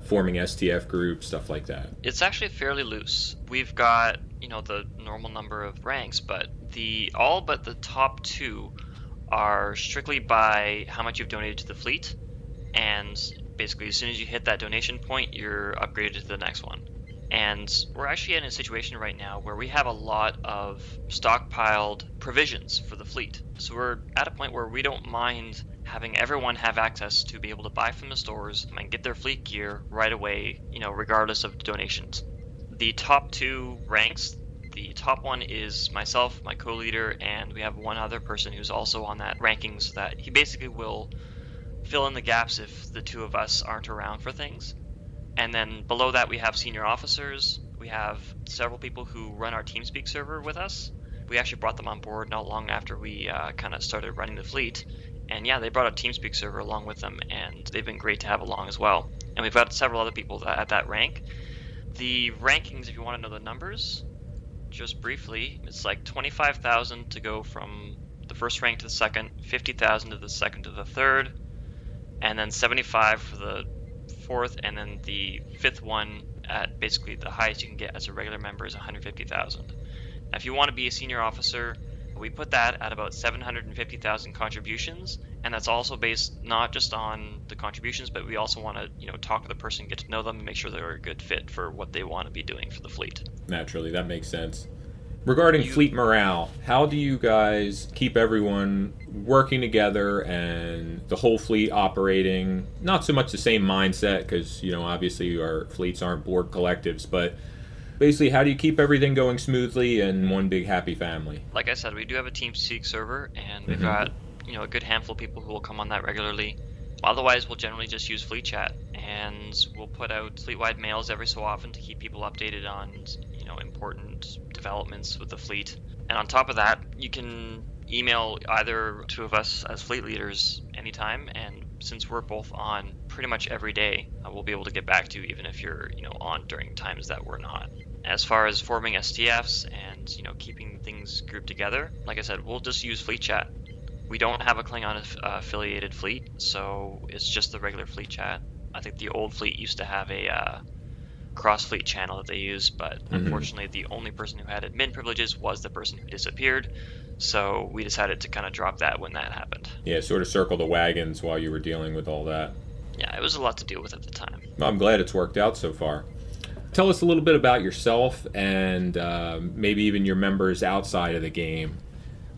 forming STF groups, stuff like that? It's actually fairly loose. We've got, you know, the normal number of ranks, but The all but the top two are strictly by how much you've donated to the fleet, and basically as soon as you hit that donation point, you're upgraded to the next one. And we're actually in a situation right now where we have a lot of stockpiled provisions for the fleet. So we're at a point where we don't mind having everyone have access to be able to buy from the stores and get their fleet gear right away, you know, regardless of donations. The top two ranks, the top one is myself, my co-leader, and we have one other person who's also on that ranking so that he basically will fill in the gaps if the two of us aren't around for things. And then below that, we have senior officers. We have several people who run our TeamSpeak server with us. We actually brought them on board not long after we uh, kind of started running the fleet. And yeah, they brought a TeamSpeak server along with them, and they've been great to have along as well. And we've got several other people that, at that rank. The rankings, if you want to know the numbers, just briefly, it's like 25,000 to go from the first rank to the second, 50,000 to the second to the third, and then 75 for the fourth, and then the fifth one at basically the highest you can get as a regular member is 150,000. Now, if you want to be a senior officer, we put that at about 750,000 contributions, and that's also based not just on the contributions, but we also want to, you know, talk to the person, get to know them, and make sure they're a good fit for what they want to be doing for the fleet. Naturally, that makes sense. Regarding you, fleet morale, how do you guys keep everyone working together and the whole fleet operating? Not so much the same mindset, because, you know, obviously our fleets aren't Borg collectives, but basically, how do you keep everything going smoothly and one big happy family? Like I said, we do have a TeamSpeak server, and we've mm-hmm. got, you know, a good handful of people who will come on that regularly. Otherwise, we'll generally just use Fleet Chat, and we'll put out fleet-wide mails every so often to keep people updated on, you know, important developments with the fleet. And on top of that, you can email either two of us as fleet leaders anytime, and since we're both on pretty much every day, uh, we'll be able to get back to you even if you're, you know, on during times that we're not. As far as forming STFs and, you know, keeping things grouped together, like I said, we'll just use Fleet Chat. We don't have a Klingon uh, affiliated fleet, so it's just the regular Fleet Chat. I think the old fleet used to have a uh, cross fleet channel that they use, but mm-hmm. unfortunately, the only person who had admin privileges was the person who disappeared. So we decided to kind of drop that when that happened. Yeah, sort of circle the wagons while you were dealing with all that. Yeah, it was a lot to deal with at the time. I'm glad it's worked out so far. Tell us a little bit about yourself and uh, maybe even your members outside of the game.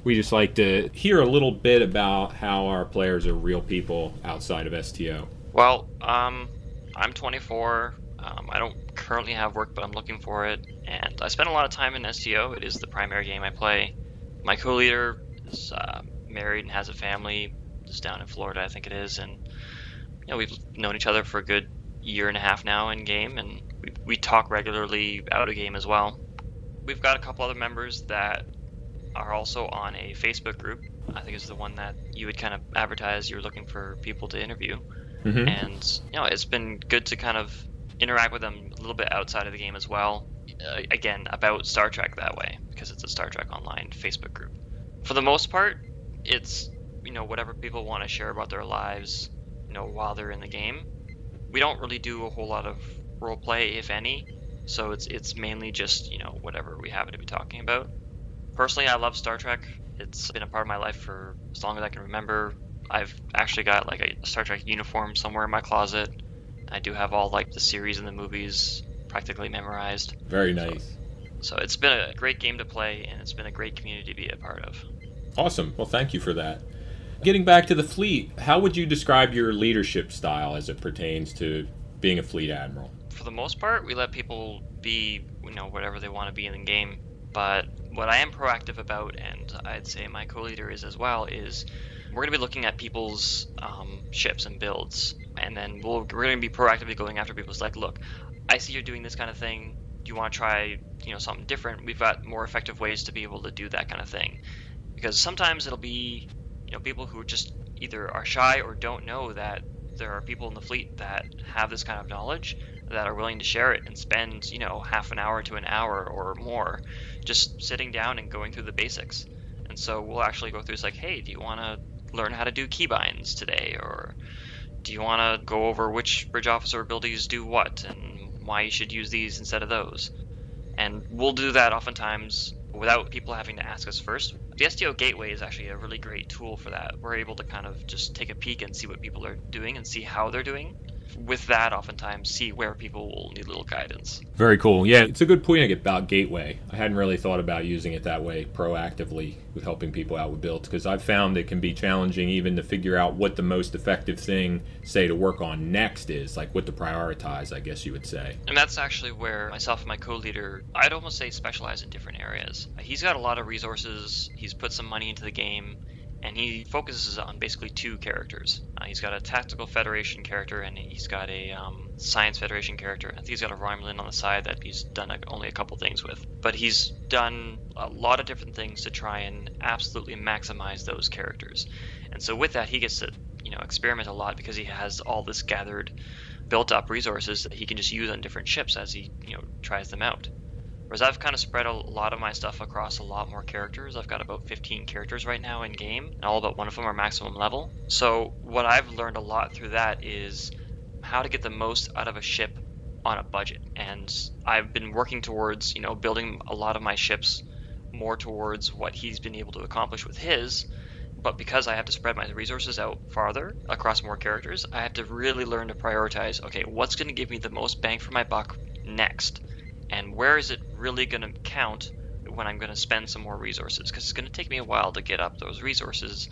We just like to hear a little bit about how our players are real people outside of STO. Well, um, I'm 24. Um, I don't currently have work, but I'm looking for it. And I spend a lot of time in STO. It is the primary game I play. My co-leader is uh, married and has a family. Is down in Florida, I think it is, and you know we've known each other for a good year and a half now in game, and we, we talk regularly out of game as well. We've got a couple other members that are also on a Facebook group. I think it's the one that you would kind of advertise you're looking for people to interview. Mm-hmm. And you know, it's been good to kind of interact with them a little bit outside of the game as well. Uh, again, about Star Trek that way because it's a Star Trek Online Facebook group. For the most part, it's you know whatever people want to share about their lives, you know, while they're in the game. We don't really do a whole lot of role play, if any. So it's it's mainly just you know whatever we happen to be talking about. Personally, I love Star Trek. It's been a part of my life for as long as I can remember. I've actually got like a Star Trek uniform somewhere in my closet. I do have all like the series and the movies practically memorized. Very nice. So, so it's been a great game to play, and it's been a great community to be a part of. Awesome. Well, thank you for that. Getting back to the fleet, how would you describe your leadership style as it pertains to being a fleet admiral? For the most part, we let people be, you know, whatever they want to be in the game. But what I am proactive about, and I'd say my co-leader is as well, is we're going to be looking at people's um, ships and builds, and then we we are going to be proactively going after people's like, look, I see you're doing this kind of thing. Do you want to try, you know, something different? We've got more effective ways to be able to do that kind of thing, because sometimes it'll be, you know, people who just either are shy or don't know that there are people in the fleet that have this kind of knowledge that are willing to share it and spend, you know, half an hour to an hour or more just sitting down and going through the basics. And so we'll actually go through it's like, hey, do you want to learn how to do keybinds today, or do you want to go over which bridge officer abilities do what and why you should use these instead of those? And we'll do that oftentimes without people having to ask us first. The STO Gateway is actually a really great tool for that. We're able to kind of just take a peek and see what people are doing and see how they're doing. With that, oftentimes see where people will need a little guidance. Very cool. Yeah, it's a good point about Gateway. I hadn't really thought about using it that way proactively with helping people out with builds because I've found it can be challenging even to figure out what the most effective thing, say, to work on next is, like what to prioritize, I guess you would say. And that's actually where myself and my co leader, I'd almost say, specialize in different areas. He's got a lot of resources, he's put some money into the game and he focuses on basically two characters. Uh, he's got a tactical Federation character, and he's got a um, Science Federation character. I think he's got a Romulan on the side that he's done a, only a couple things with. But he's done a lot of different things to try and absolutely maximize those characters. And so with that, he gets to you know experiment a lot because he has all this gathered, built-up resources that he can just use on different ships as he you know tries them out. Whereas I've kind of spread a lot of my stuff across a lot more characters. I've got about 15 characters right now in game, and all but one of them are maximum level. So what I've learned a lot through that is how to get the most out of a ship on a budget. And I've been working towards, you know, building a lot of my ships more towards what he's been able to accomplish with his. But because I have to spread my resources out farther across more characters, I have to really learn to prioritize okay, what's going to give me the most bang for my buck next? And where is it really going to count when I'm going to spend some more resources? Because it's going to take me a while to get up those resources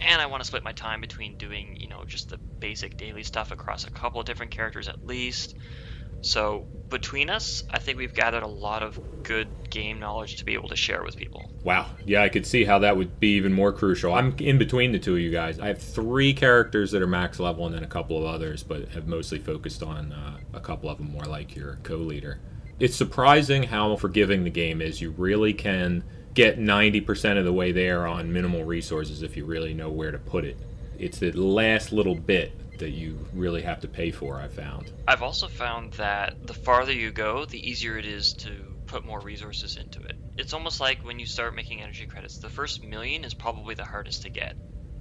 and I want to split my time between doing you know just the basic daily stuff across a couple of different characters at least. So between us I think we've gathered a lot of good game knowledge to be able to share with people. Wow. Yeah I could see how that would be even more crucial. I'm in between the two of you guys. I have three characters that are max level and then a couple of others but have mostly focused on uh, a couple of them more like your co-leader it's surprising how forgiving the game is. You really can get 90% of the way there on minimal resources if you really know where to put it. It's the last little bit that you really have to pay for, I found. I've also found that the farther you go, the easier it is to put more resources into it. It's almost like when you start making energy credits, the first million is probably the hardest to get.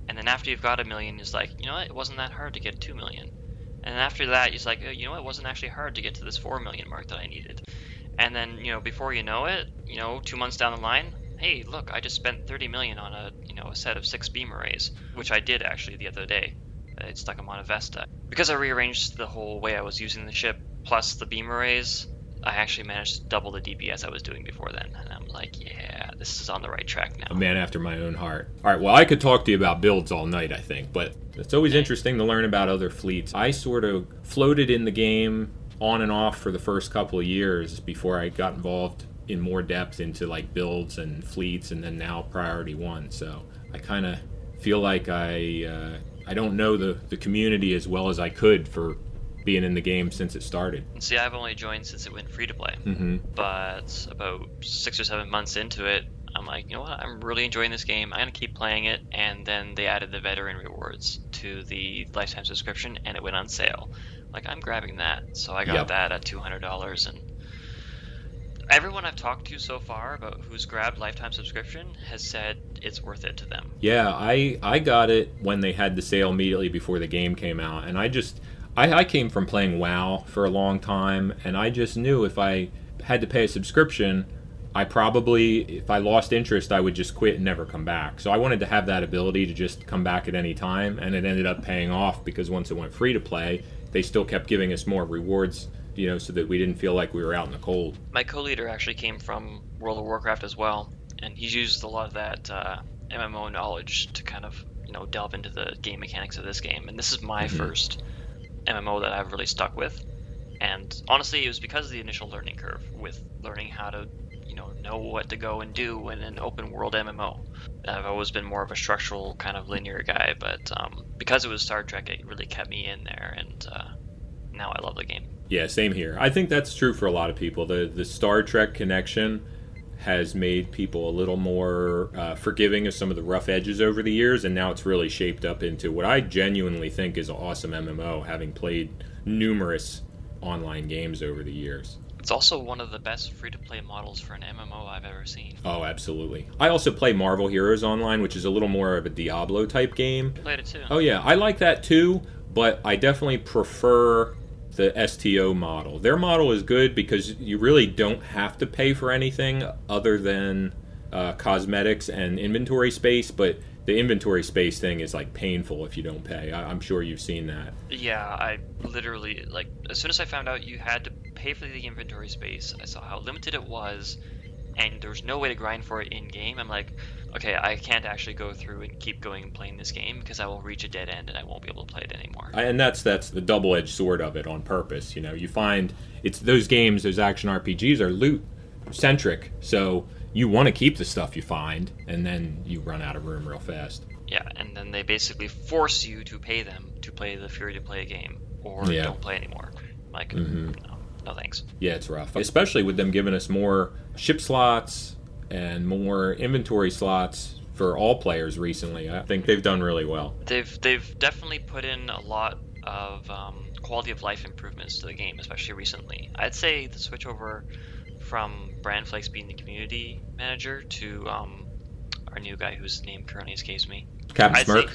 And then after you've got a million, it's like, you know what, it wasn't that hard to get two million. And after that, it's like, oh, you know, it wasn't actually hard to get to this four million mark that I needed. And then, you know, before you know it, you know, two months down the line, hey, look, I just spent 30 million on a, you know, a set of six beam arrays, which I did actually the other day. I stuck them on a Vesta. Because I rearranged the whole way I was using the ship, plus the beam arrays, I actually managed to double the DPS I was doing before then. And I'm like, yeah, this is on the right track now. A man after my own heart. All right, well, I could talk to you about builds all night, I think, but it's always interesting to learn about other fleets. I sort of floated in the game on and off for the first couple of years before I got involved in more depth into like builds and fleets and then now priority one. So I kind of feel like I uh, I don't know the, the community as well as I could for being in the game since it started. See, I've only joined since it went free to play, mm-hmm. but about six or seven months into it, I'm like, you know what? I'm really enjoying this game. I'm gonna keep playing it. And then they added the veteran rewards to the lifetime subscription, and it went on sale. Like I'm grabbing that, so I got yep. that at two hundred dollars. And everyone I've talked to so far about who's grabbed lifetime subscription has said it's worth it to them. Yeah, I I got it when they had the sale immediately before the game came out, and I just I, I came from playing WoW for a long time, and I just knew if I had to pay a subscription I probably, if I lost interest, I would just quit and never come back. So I wanted to have that ability to just come back at any time, and it ended up paying off because once it went free to play, they still kept giving us more rewards, you know, so that we didn't feel like we were out in the cold. My co-leader actually came from World of Warcraft as well, and he's used a lot of that uh, MMO knowledge to kind of, you know, delve into the game mechanics of this game. And this is my mm-hmm. first MMO that I've really stuck with. And honestly, it was because of the initial learning curve with learning how to you know know what to go and do in an open world MMO. I've always been more of a structural kind of linear guy, but um, because it was Star Trek, it really kept me in there, and uh, now I love the game. Yeah, same here. I think that's true for a lot of people. The the Star Trek connection has made people a little more uh, forgiving of some of the rough edges over the years, and now it's really shaped up into what I genuinely think is an awesome MMO, having played numerous online games over the years. It's also one of the best free to play models for an MMO I've ever seen. Oh, absolutely. I also play Marvel Heroes Online, which is a little more of a Diablo type game. Played it too. Oh, yeah. I like that too, but I definitely prefer the STO model. Their model is good because you really don't have to pay for anything other than uh, cosmetics and inventory space, but the inventory space thing is like painful if you don't pay. I- I'm sure you've seen that. Yeah, I literally like as soon as I found out you had to pay for the inventory space, I saw how limited it was, and there was no way to grind for it in game. I'm like, okay, I can't actually go through and keep going and playing this game because I will reach a dead end and I won't be able to play it anymore. And that's that's the double-edged sword of it on purpose. You know, you find it's those games, those action RPGs are loot centric, so you want to keep the stuff you find, and then you run out of room real fast. Yeah, and then they basically force you to pay them to play the Fury to play a game, or Yeah. don't play anymore. Like, Mhm. no, no thanks. Yeah, it's rough, especially with them giving us more ship slots and more inventory slots for all players recently. I think they've done really well. They've they've definitely put in a lot of um, quality of life improvements to the game, especially recently. I'd say the switch over from BranFlakes being the community manager to um, our new guy whose name currently escapes me. Captain I'd Smirk?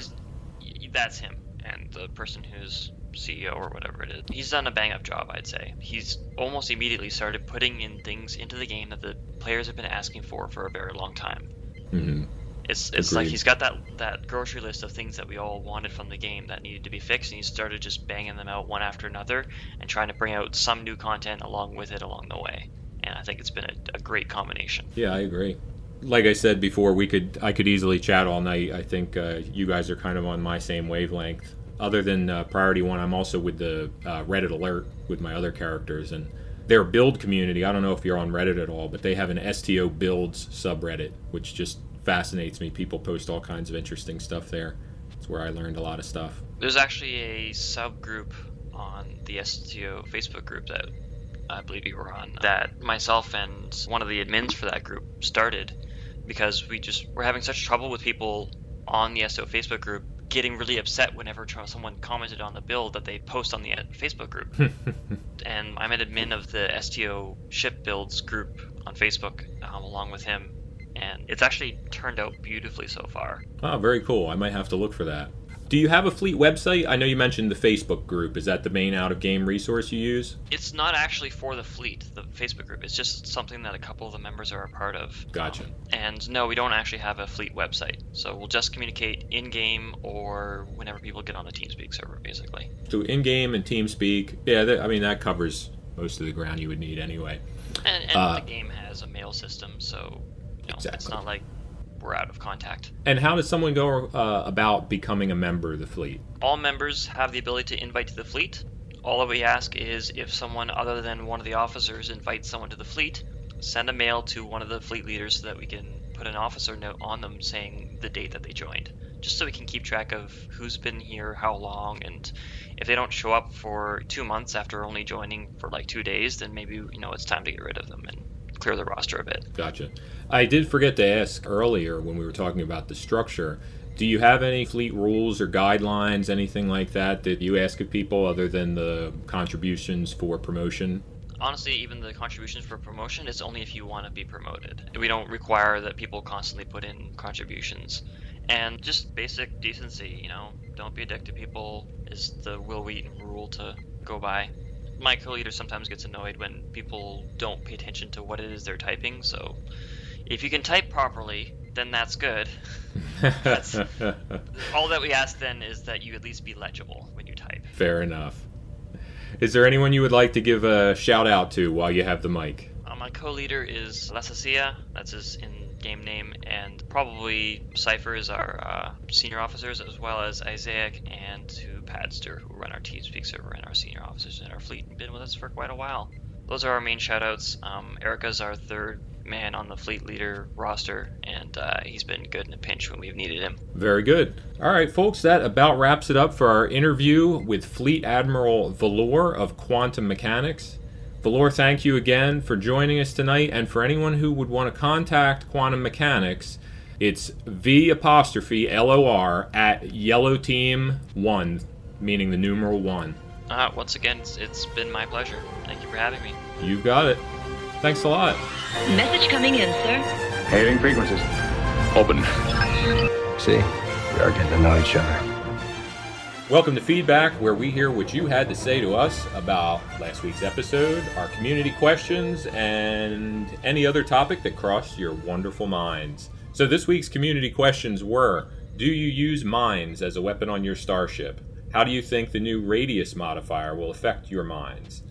that's him, and the person who's CEO or whatever it is. He's done a bang up job, I'd say. He's almost immediately started putting in things into the game that the players have been asking for for a very long time. Mm-hmm. It's it's like he's got that that grocery list of things that we all wanted from the game that needed to be fixed, and he started just banging them out one after another and trying to bring out some new content along with it along the way. And I think it's been a, a great combination. Yeah, I agree. Like I said before, we could I could easily chat all night. I think uh, you guys are kind of on my same wavelength. Other than uh, Priority One, I'm also with the uh, Reddit Alert with my other characters, and their build community. I don't know if you're on Reddit at all, but they have an STO builds subreddit, which just fascinates me. People post all kinds of interesting stuff there. It's where I learned a lot of stuff. There's actually a subgroup on the STO Facebook group that I believe you were on that myself and one of the admins for that group started because we just were having such trouble with people on the STO Facebook group getting really upset whenever someone commented on the build that they post on the uh, Facebook group. and I'm an admin of the STO ship builds group on Facebook um, along with him. And it's actually turned out beautifully so far. Oh, very cool. I might have to look for that. Do you have a fleet website? I know you mentioned the Facebook group. Is that the main out of game resource you use? It's not actually for the fleet, the Facebook group. It's just something that a couple of the members are a part of. Gotcha. And no, we don't actually have a fleet website. So we'll just communicate in game or whenever people get on the TeamSpeak server, basically. So in game and TeamSpeak, yeah, that, I mean that covers most of the ground you would need anyway. And, and Uh, the game has a mail system, so you know, it's not like we're out of contact. And how does someone go uh, about becoming a member of the fleet? All members have the ability to invite to the fleet. All that we ask is if someone other than one of the officers invites someone to the fleet, send a mail to one of the fleet leaders so that we can put an officer note on them saying the date that they joined. Just so we can keep track of who's been here, how long, and if they don't show up for two months after only joining for like two days, then maybe you know it's time to get rid of them and clear the roster a bit. Gotcha. I did forget to ask earlier when we were talking about the structure. Do you have any fleet rules or guidelines, anything like that, that you ask of people other than the contributions for promotion? honestly, even the contributions for promotion, it's only if you want to be promoted. We don't require that people constantly put in contributions. And just basic decency, you know, don't be a dick to people is the Wil Wheaton rule to go by. My co-leader sometimes gets annoyed when people don't pay attention to what it is they're typing, so if you can type properly, then that's good. That's- All that we ask then is that you at least be legible when you type. Fair enough. Is there anyone you would like to give a shout out to while you have the mic? My co-leader is Lasasia, that's his in-game name, and probably Cypher is our uh, senior officers, as well as Isaac and to Padster, who run our TeamSpeak server and our senior officers in our fleet and been with us for quite a while. Those are our main shoutouts. Um, Erica's our third man on the fleet leader roster, and uh, he's been good in a pinch when we've needed him. Very good. All right, folks, that about wraps it up for our interview with Fleet Admiral Valor of Quantum Mechanics. Valor, thank you again for joining us tonight. And for anyone who would want to contact Quantum Mechanics, it's V apostrophe L O R at Yellow Team 1, meaning the numeral 1. Uh, once again, it's, it's been my pleasure. Thank you for having me. You've got it. Thanks a lot. Message coming in, sir. Hailing frequencies. Open. See, we are getting to know each other. Welcome to Feedback, where we hear what you had to say to us about last week's episode, our community questions, and any other topic that crossed your wonderful minds. So, this week's community questions were Do you use mines as a weapon on your starship? How do you think the new radius modifier will affect your mines?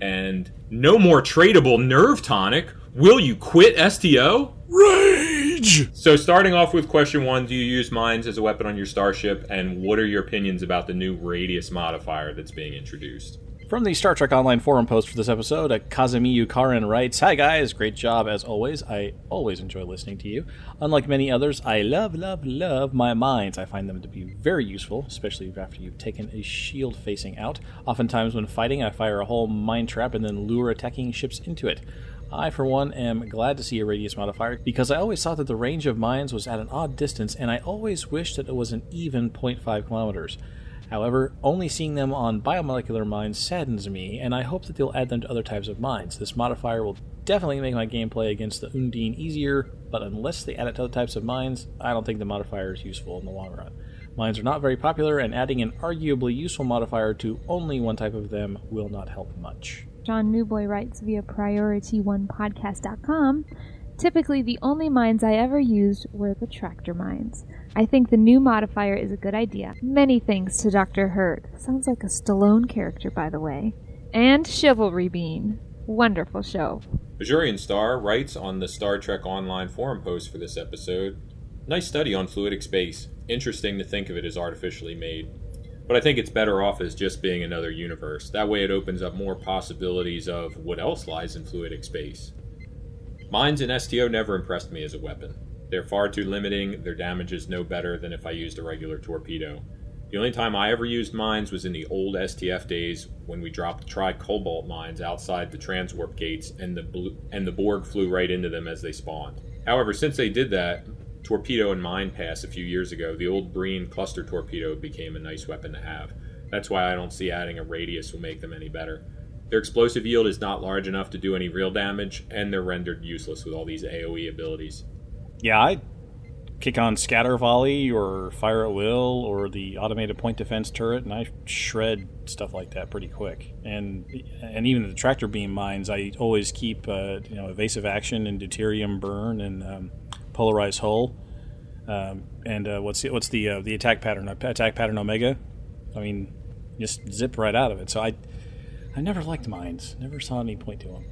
And no more tradable nerve tonic. Will you quit STO? Rage! So, starting off with question one Do you use mines as a weapon on your starship? And what are your opinions about the new radius modifier that's being introduced? From the Star Trek Online forum post for this episode, a Kazemiyu Karin writes, Hi guys, great job as always. I always enjoy listening to you. Unlike many others, I love, love, love my mines. I find them to be very useful, especially after you've taken a shield facing out. Oftentimes, when fighting, I fire a whole mine trap and then lure attacking ships into it. I, for one, am glad to see a radius modifier because I always thought that the range of mines was at an odd distance, and I always wished that it was an even 0.5 kilometers. However, only seeing them on biomolecular mines saddens me, and I hope that they'll add them to other types of mines. This modifier will definitely make my gameplay against the Undine easier, but unless they add it to other types of mines, I don't think the modifier is useful in the long run. Mines are not very popular, and adding an arguably useful modifier to only one type of them will not help much. John Newboy writes via PriorityOnePodcast.com. Typically, the only mines I ever used were the tractor mines. I think the new modifier is a good idea. Many thanks to Dr. Hurt. Sounds like a Stallone character, by the way. And Chivalry Bean. Wonderful show. Bajurian Star writes on the Star Trek Online forum post for this episode Nice study on fluidic space. Interesting to think of it as artificially made. But I think it's better off as just being another universe. That way it opens up more possibilities of what else lies in fluidic space. Mines in STO never impressed me as a weapon. They're far too limiting, their damage is no better than if I used a regular torpedo. The only time I ever used mines was in the old STF days when we dropped tri cobalt mines outside the transwarp gates and the and the Borg flew right into them as they spawned. However, since they did that, torpedo and mine pass a few years ago, the old Breen cluster torpedo became a nice weapon to have. That's why I don't see adding a radius will make them any better. Their explosive yield is not large enough to do any real damage, and they're rendered useless with all these AoE abilities. Yeah, I kick on scatter volley or fire at will or the automated point defense turret, and I shred stuff like that pretty quick. And and even the tractor beam mines, I always keep uh, you know evasive action and deuterium burn and um, polarized hull. Um, and uh, what's the, what's the uh, the attack pattern? Attack pattern omega. I mean, just zip right out of it. So I I never liked mines. Never saw any point to them.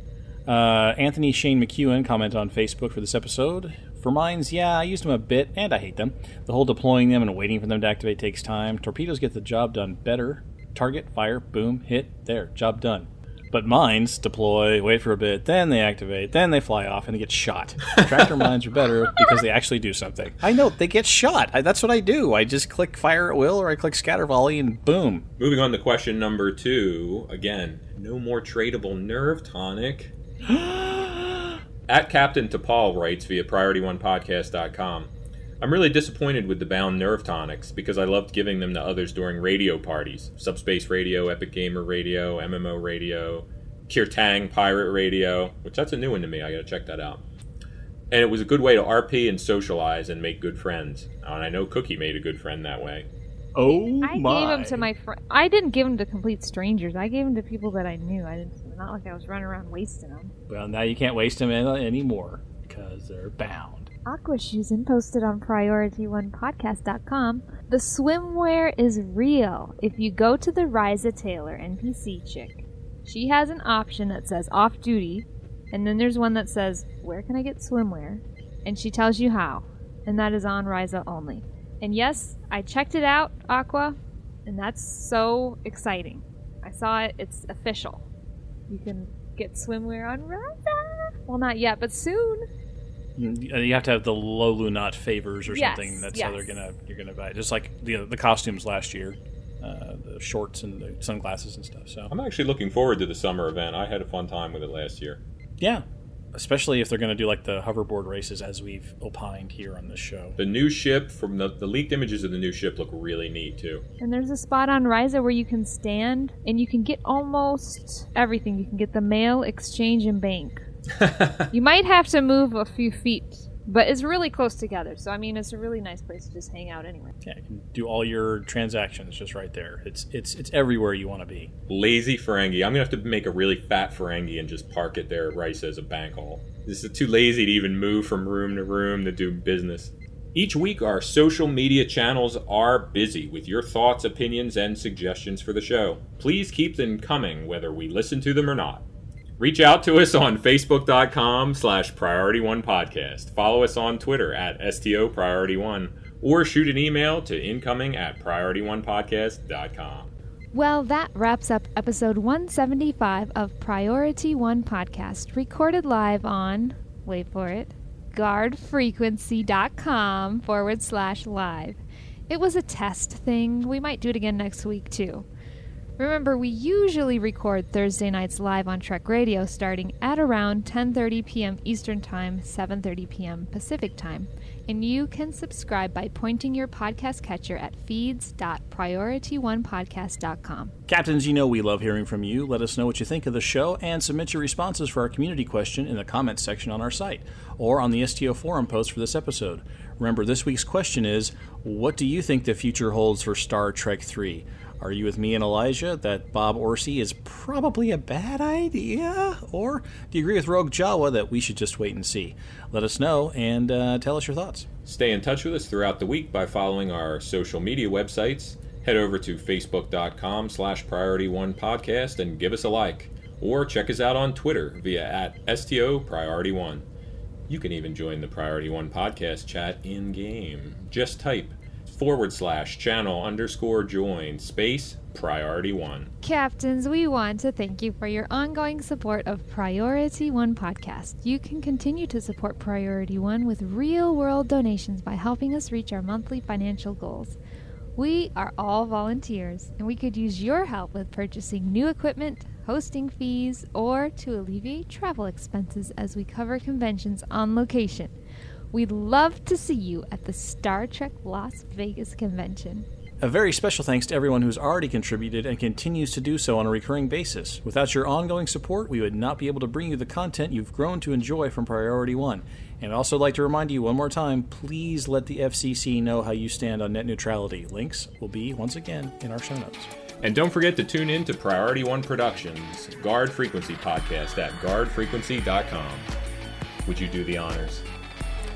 Uh, Anthony Shane McEwen commented on Facebook for this episode. For mines, yeah, I used them a bit, and I hate them. The whole deploying them and waiting for them to activate takes time. Torpedoes get the job done better. Target, fire, boom, hit, there, job done. But mines deploy, wait for a bit, then they activate, then they fly off and they get shot. Tractor mines are better because they actually do something. I know, they get shot. I, that's what I do. I just click fire at will or I click scatter volley and boom. Moving on to question number two. Again, no more tradable nerve tonic. At Captain T'Pol writes via PriorityOnePodcast.com. I'm really disappointed with the bound nerve tonics because I loved giving them to others during radio parties. Subspace Radio, Epic Gamer Radio, MMO Radio, Kirtang Pirate Radio, which that's a new one to me. I gotta check that out. And it was a good way to RP and socialize and make good friends. Uh, and I know Cookie made a good friend that way. Oh I my! gave them to my friend. I didn't give them to complete strangers. I gave them to people that I knew. I didn't. Not like I was running around wasting them. Well, now you can't waste them anymore because they're bound. Aqua Shuzen posted on PriorityOnePodcast.com. The swimwear is real. If you go to the Risa Taylor NPC chick, she has an option that says off duty, and then there's one that says where can I get swimwear, and she tells you how, and that is on Risa only. And yes, I checked it out, Aqua, and that's so exciting. I saw it, it's official. You can get swimwear on Risa. Well, not yet, but soon. You you have to have the low not favors or Yes, something. That's how they're gonna you're gonna buy. it. Just like the the costumes last year, uh, the shorts and the sunglasses and stuff. So I'm actually looking forward to the summer event. I had a fun time with it last year. yeah, especially if they're gonna do like the hoverboard races as we've opined here on this show. The new ship from the, the leaked images of the new ship look really neat too. And there's a spot on Risa where you can stand and you can get almost everything. You can get the mail, exchange, and bank. you might have to move a few feet But it's really close together, so I mean, it's a really nice place to just hang out anyway. Yeah, you can do all your transactions just right there. It's it's it's everywhere you want to be. Lazy Ferengi. I'm gonna have to make a really fat Ferengi and just park it there at Rice as a bank hall. This is too lazy to even move from room to room to do business. Each week, our social media channels are busy with your thoughts, opinions, and suggestions for the show. Please keep them coming, whether we listen to them or not. Reach out to us on facebook.com slash priority one podcast. Follow us on Twitter at STO priority one or shoot an email to incoming at priority1podcast.com. Well, that wraps up episode 175 of Priority One Podcast, recorded live on, wait for it, guardfrequency.com forward slash live. It was a test thing. We might do it again next week, too. Remember, we usually record Thursday nights live on Trek Radio starting at around 10:30 p.m. Eastern Time, 7:30 p.m. Pacific Time, and you can subscribe by pointing your podcast catcher at feeds.priority1podcast.com. Captains, you know we love hearing from you. Let us know what you think of the show and submit your responses for our community question in the comments section on our site or on the STO forum post for this episode. Remember, this week's question is What do you think the future holds for Star Trek 3? Are you with me and Elijah that Bob Orci is probably a bad idea? Or do you agree with Rogue Jawa that we should just wait and see? Let us know and uh, tell us your thoughts. Stay in touch with us throughout the week by following our social media websites. Head over to facebook.com slash priority one podcast and give us a like. Or check us out on Twitter via at STO priority one. You can even join the Priority One podcast chat in game. Just type forward slash channel underscore join space priority one. Captains, we want to thank you for your ongoing support of Priority One podcast. You can continue to support Priority One with real world donations by helping us reach our monthly financial goals. We are all volunteers, and we could use your help with purchasing new equipment, hosting fees, or to alleviate travel expenses as we cover conventions on location. We'd love to see you at the Star Trek Las Vegas convention. A very special thanks to everyone who's already contributed and continues to do so on a recurring basis. Without your ongoing support, we would not be able to bring you the content you've grown to enjoy from Priority One. And I'd also like to remind you one more time please let the FCC know how you stand on net neutrality. Links will be, once again, in our show notes. And don't forget to tune in to Priority One Productions, Guard Frequency podcast at guardfrequency.com. Would you do the honors?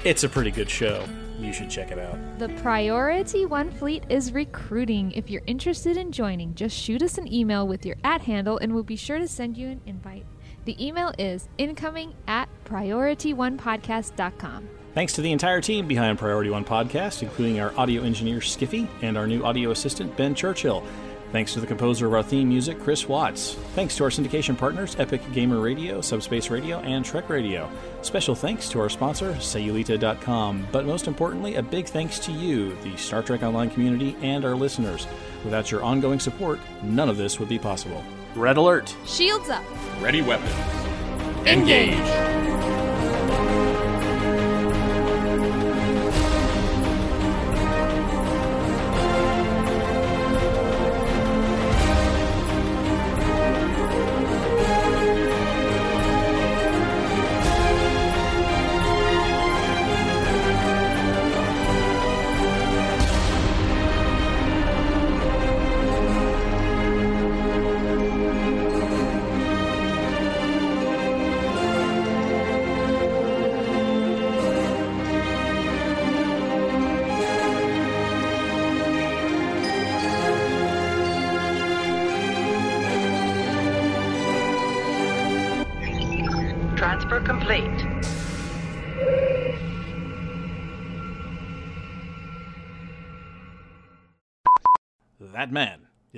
It's a pretty good show. You should check it out. The Priority One Fleet is recruiting. If you're interested in joining, just shoot us an email with your at handle and we'll be sure to send you an invite. The email is incoming at priorityonepodcast.com. Thanks to the entire team behind Priority One Podcast, including our audio engineer Skiffy and our new audio assistant Ben Churchill. Thanks to the composer of our theme music, Chris Watts. Thanks to our syndication partners, Epic Gamer Radio, Subspace Radio, and Trek Radio. Special thanks to our sponsor, Sayulita.com. But most importantly, a big thanks to you, the Star Trek Online community, and our listeners. Without your ongoing support, none of this would be possible. Red Alert! Shields up! Ready weapons. Engage.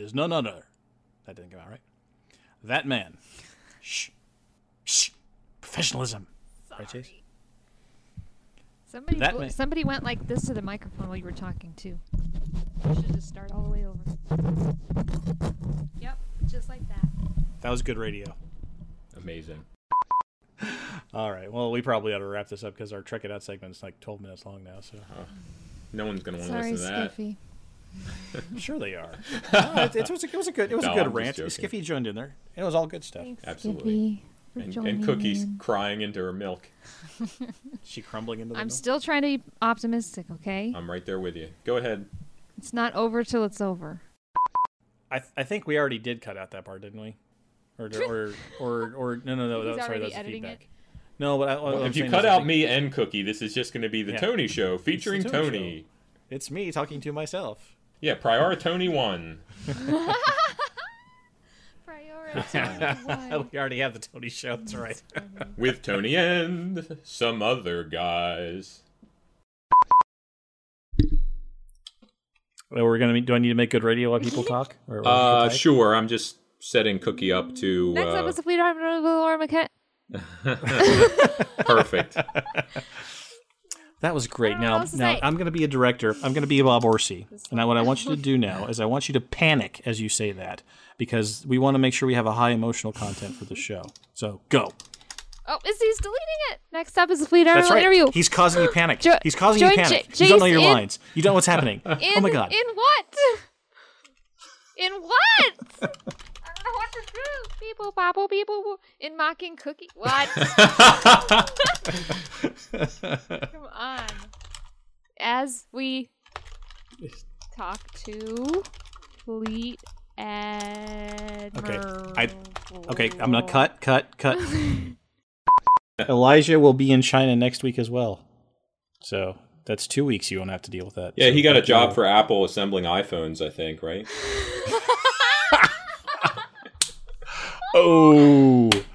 Is none other. That didn't come out right. That man. Shh. Shh. Professionalism. Right, Jace? Somebody, That bl- somebody went like this to the microphone while you were talking too. You should just start all the way over. Yep, just like that. That was good radio. Amazing. All right. Well, we probably ought to wrap this up because our Trek It Out segment's like 12 minutes long now. So No one's going to want to Sorry, listen to that. Skiffy. sure they are. No, it, it was a, it was a good it was No, a good I'm rant. joking. Skiffy joined in there. It was all good stuff. Thanks, Absolutely. And, joining and Cookie's in. crying into her milk. she crumbling into the I'm milk? still trying to be optimistic, okay? I'm right there with you. Go ahead. It's not over till it's over. I, th- I think we already did cut out that part, didn't we? Or or or or no no no. He's that- sorry, that's the feedback. it. No, but I, Well, if you cut out think- me and Cookie, this is just going to be the Yeah. Tony Show featuring the Tony Tony. it's me talking to myself. Yeah, Prior Tony one. Priority. we already have the Tony Show. That's right. with Tony and some other guys. Well, we're gonna. Do I need to make good radio while people talk? Or, or Uh, sure. I'm just setting Cookie up to Next up uh, is the Fleet Army of Laura McKen. perfect. That was great. I don't know Now, what else to now. I'm going to be a director. I'm going to be Bob Orci. And I, what I want you to do now is I want you to panic as you say that because we want to make sure we have a high emotional content for the show. So go. Oh, is he's deleting it? Next up is the Fleet That's right. interview. He's causing you panic. Jo- He's causing you panic. J- you don't know your in- lines. You don't know what's happening. In, oh my god. In what? In what? I don't know what to do. Beep boop, bop, boop, boop, boop. In mocking cookie. What? Come on. As we talk to Fleet Admiral. Okay. I Okay, I'm going to cut cut cut. Elijah will be in China next week as well. So, that's 2 weeks you won't have to deal with that. Yeah, So he got a thank you. job for Apple assembling iPhones, I think, right? Oh.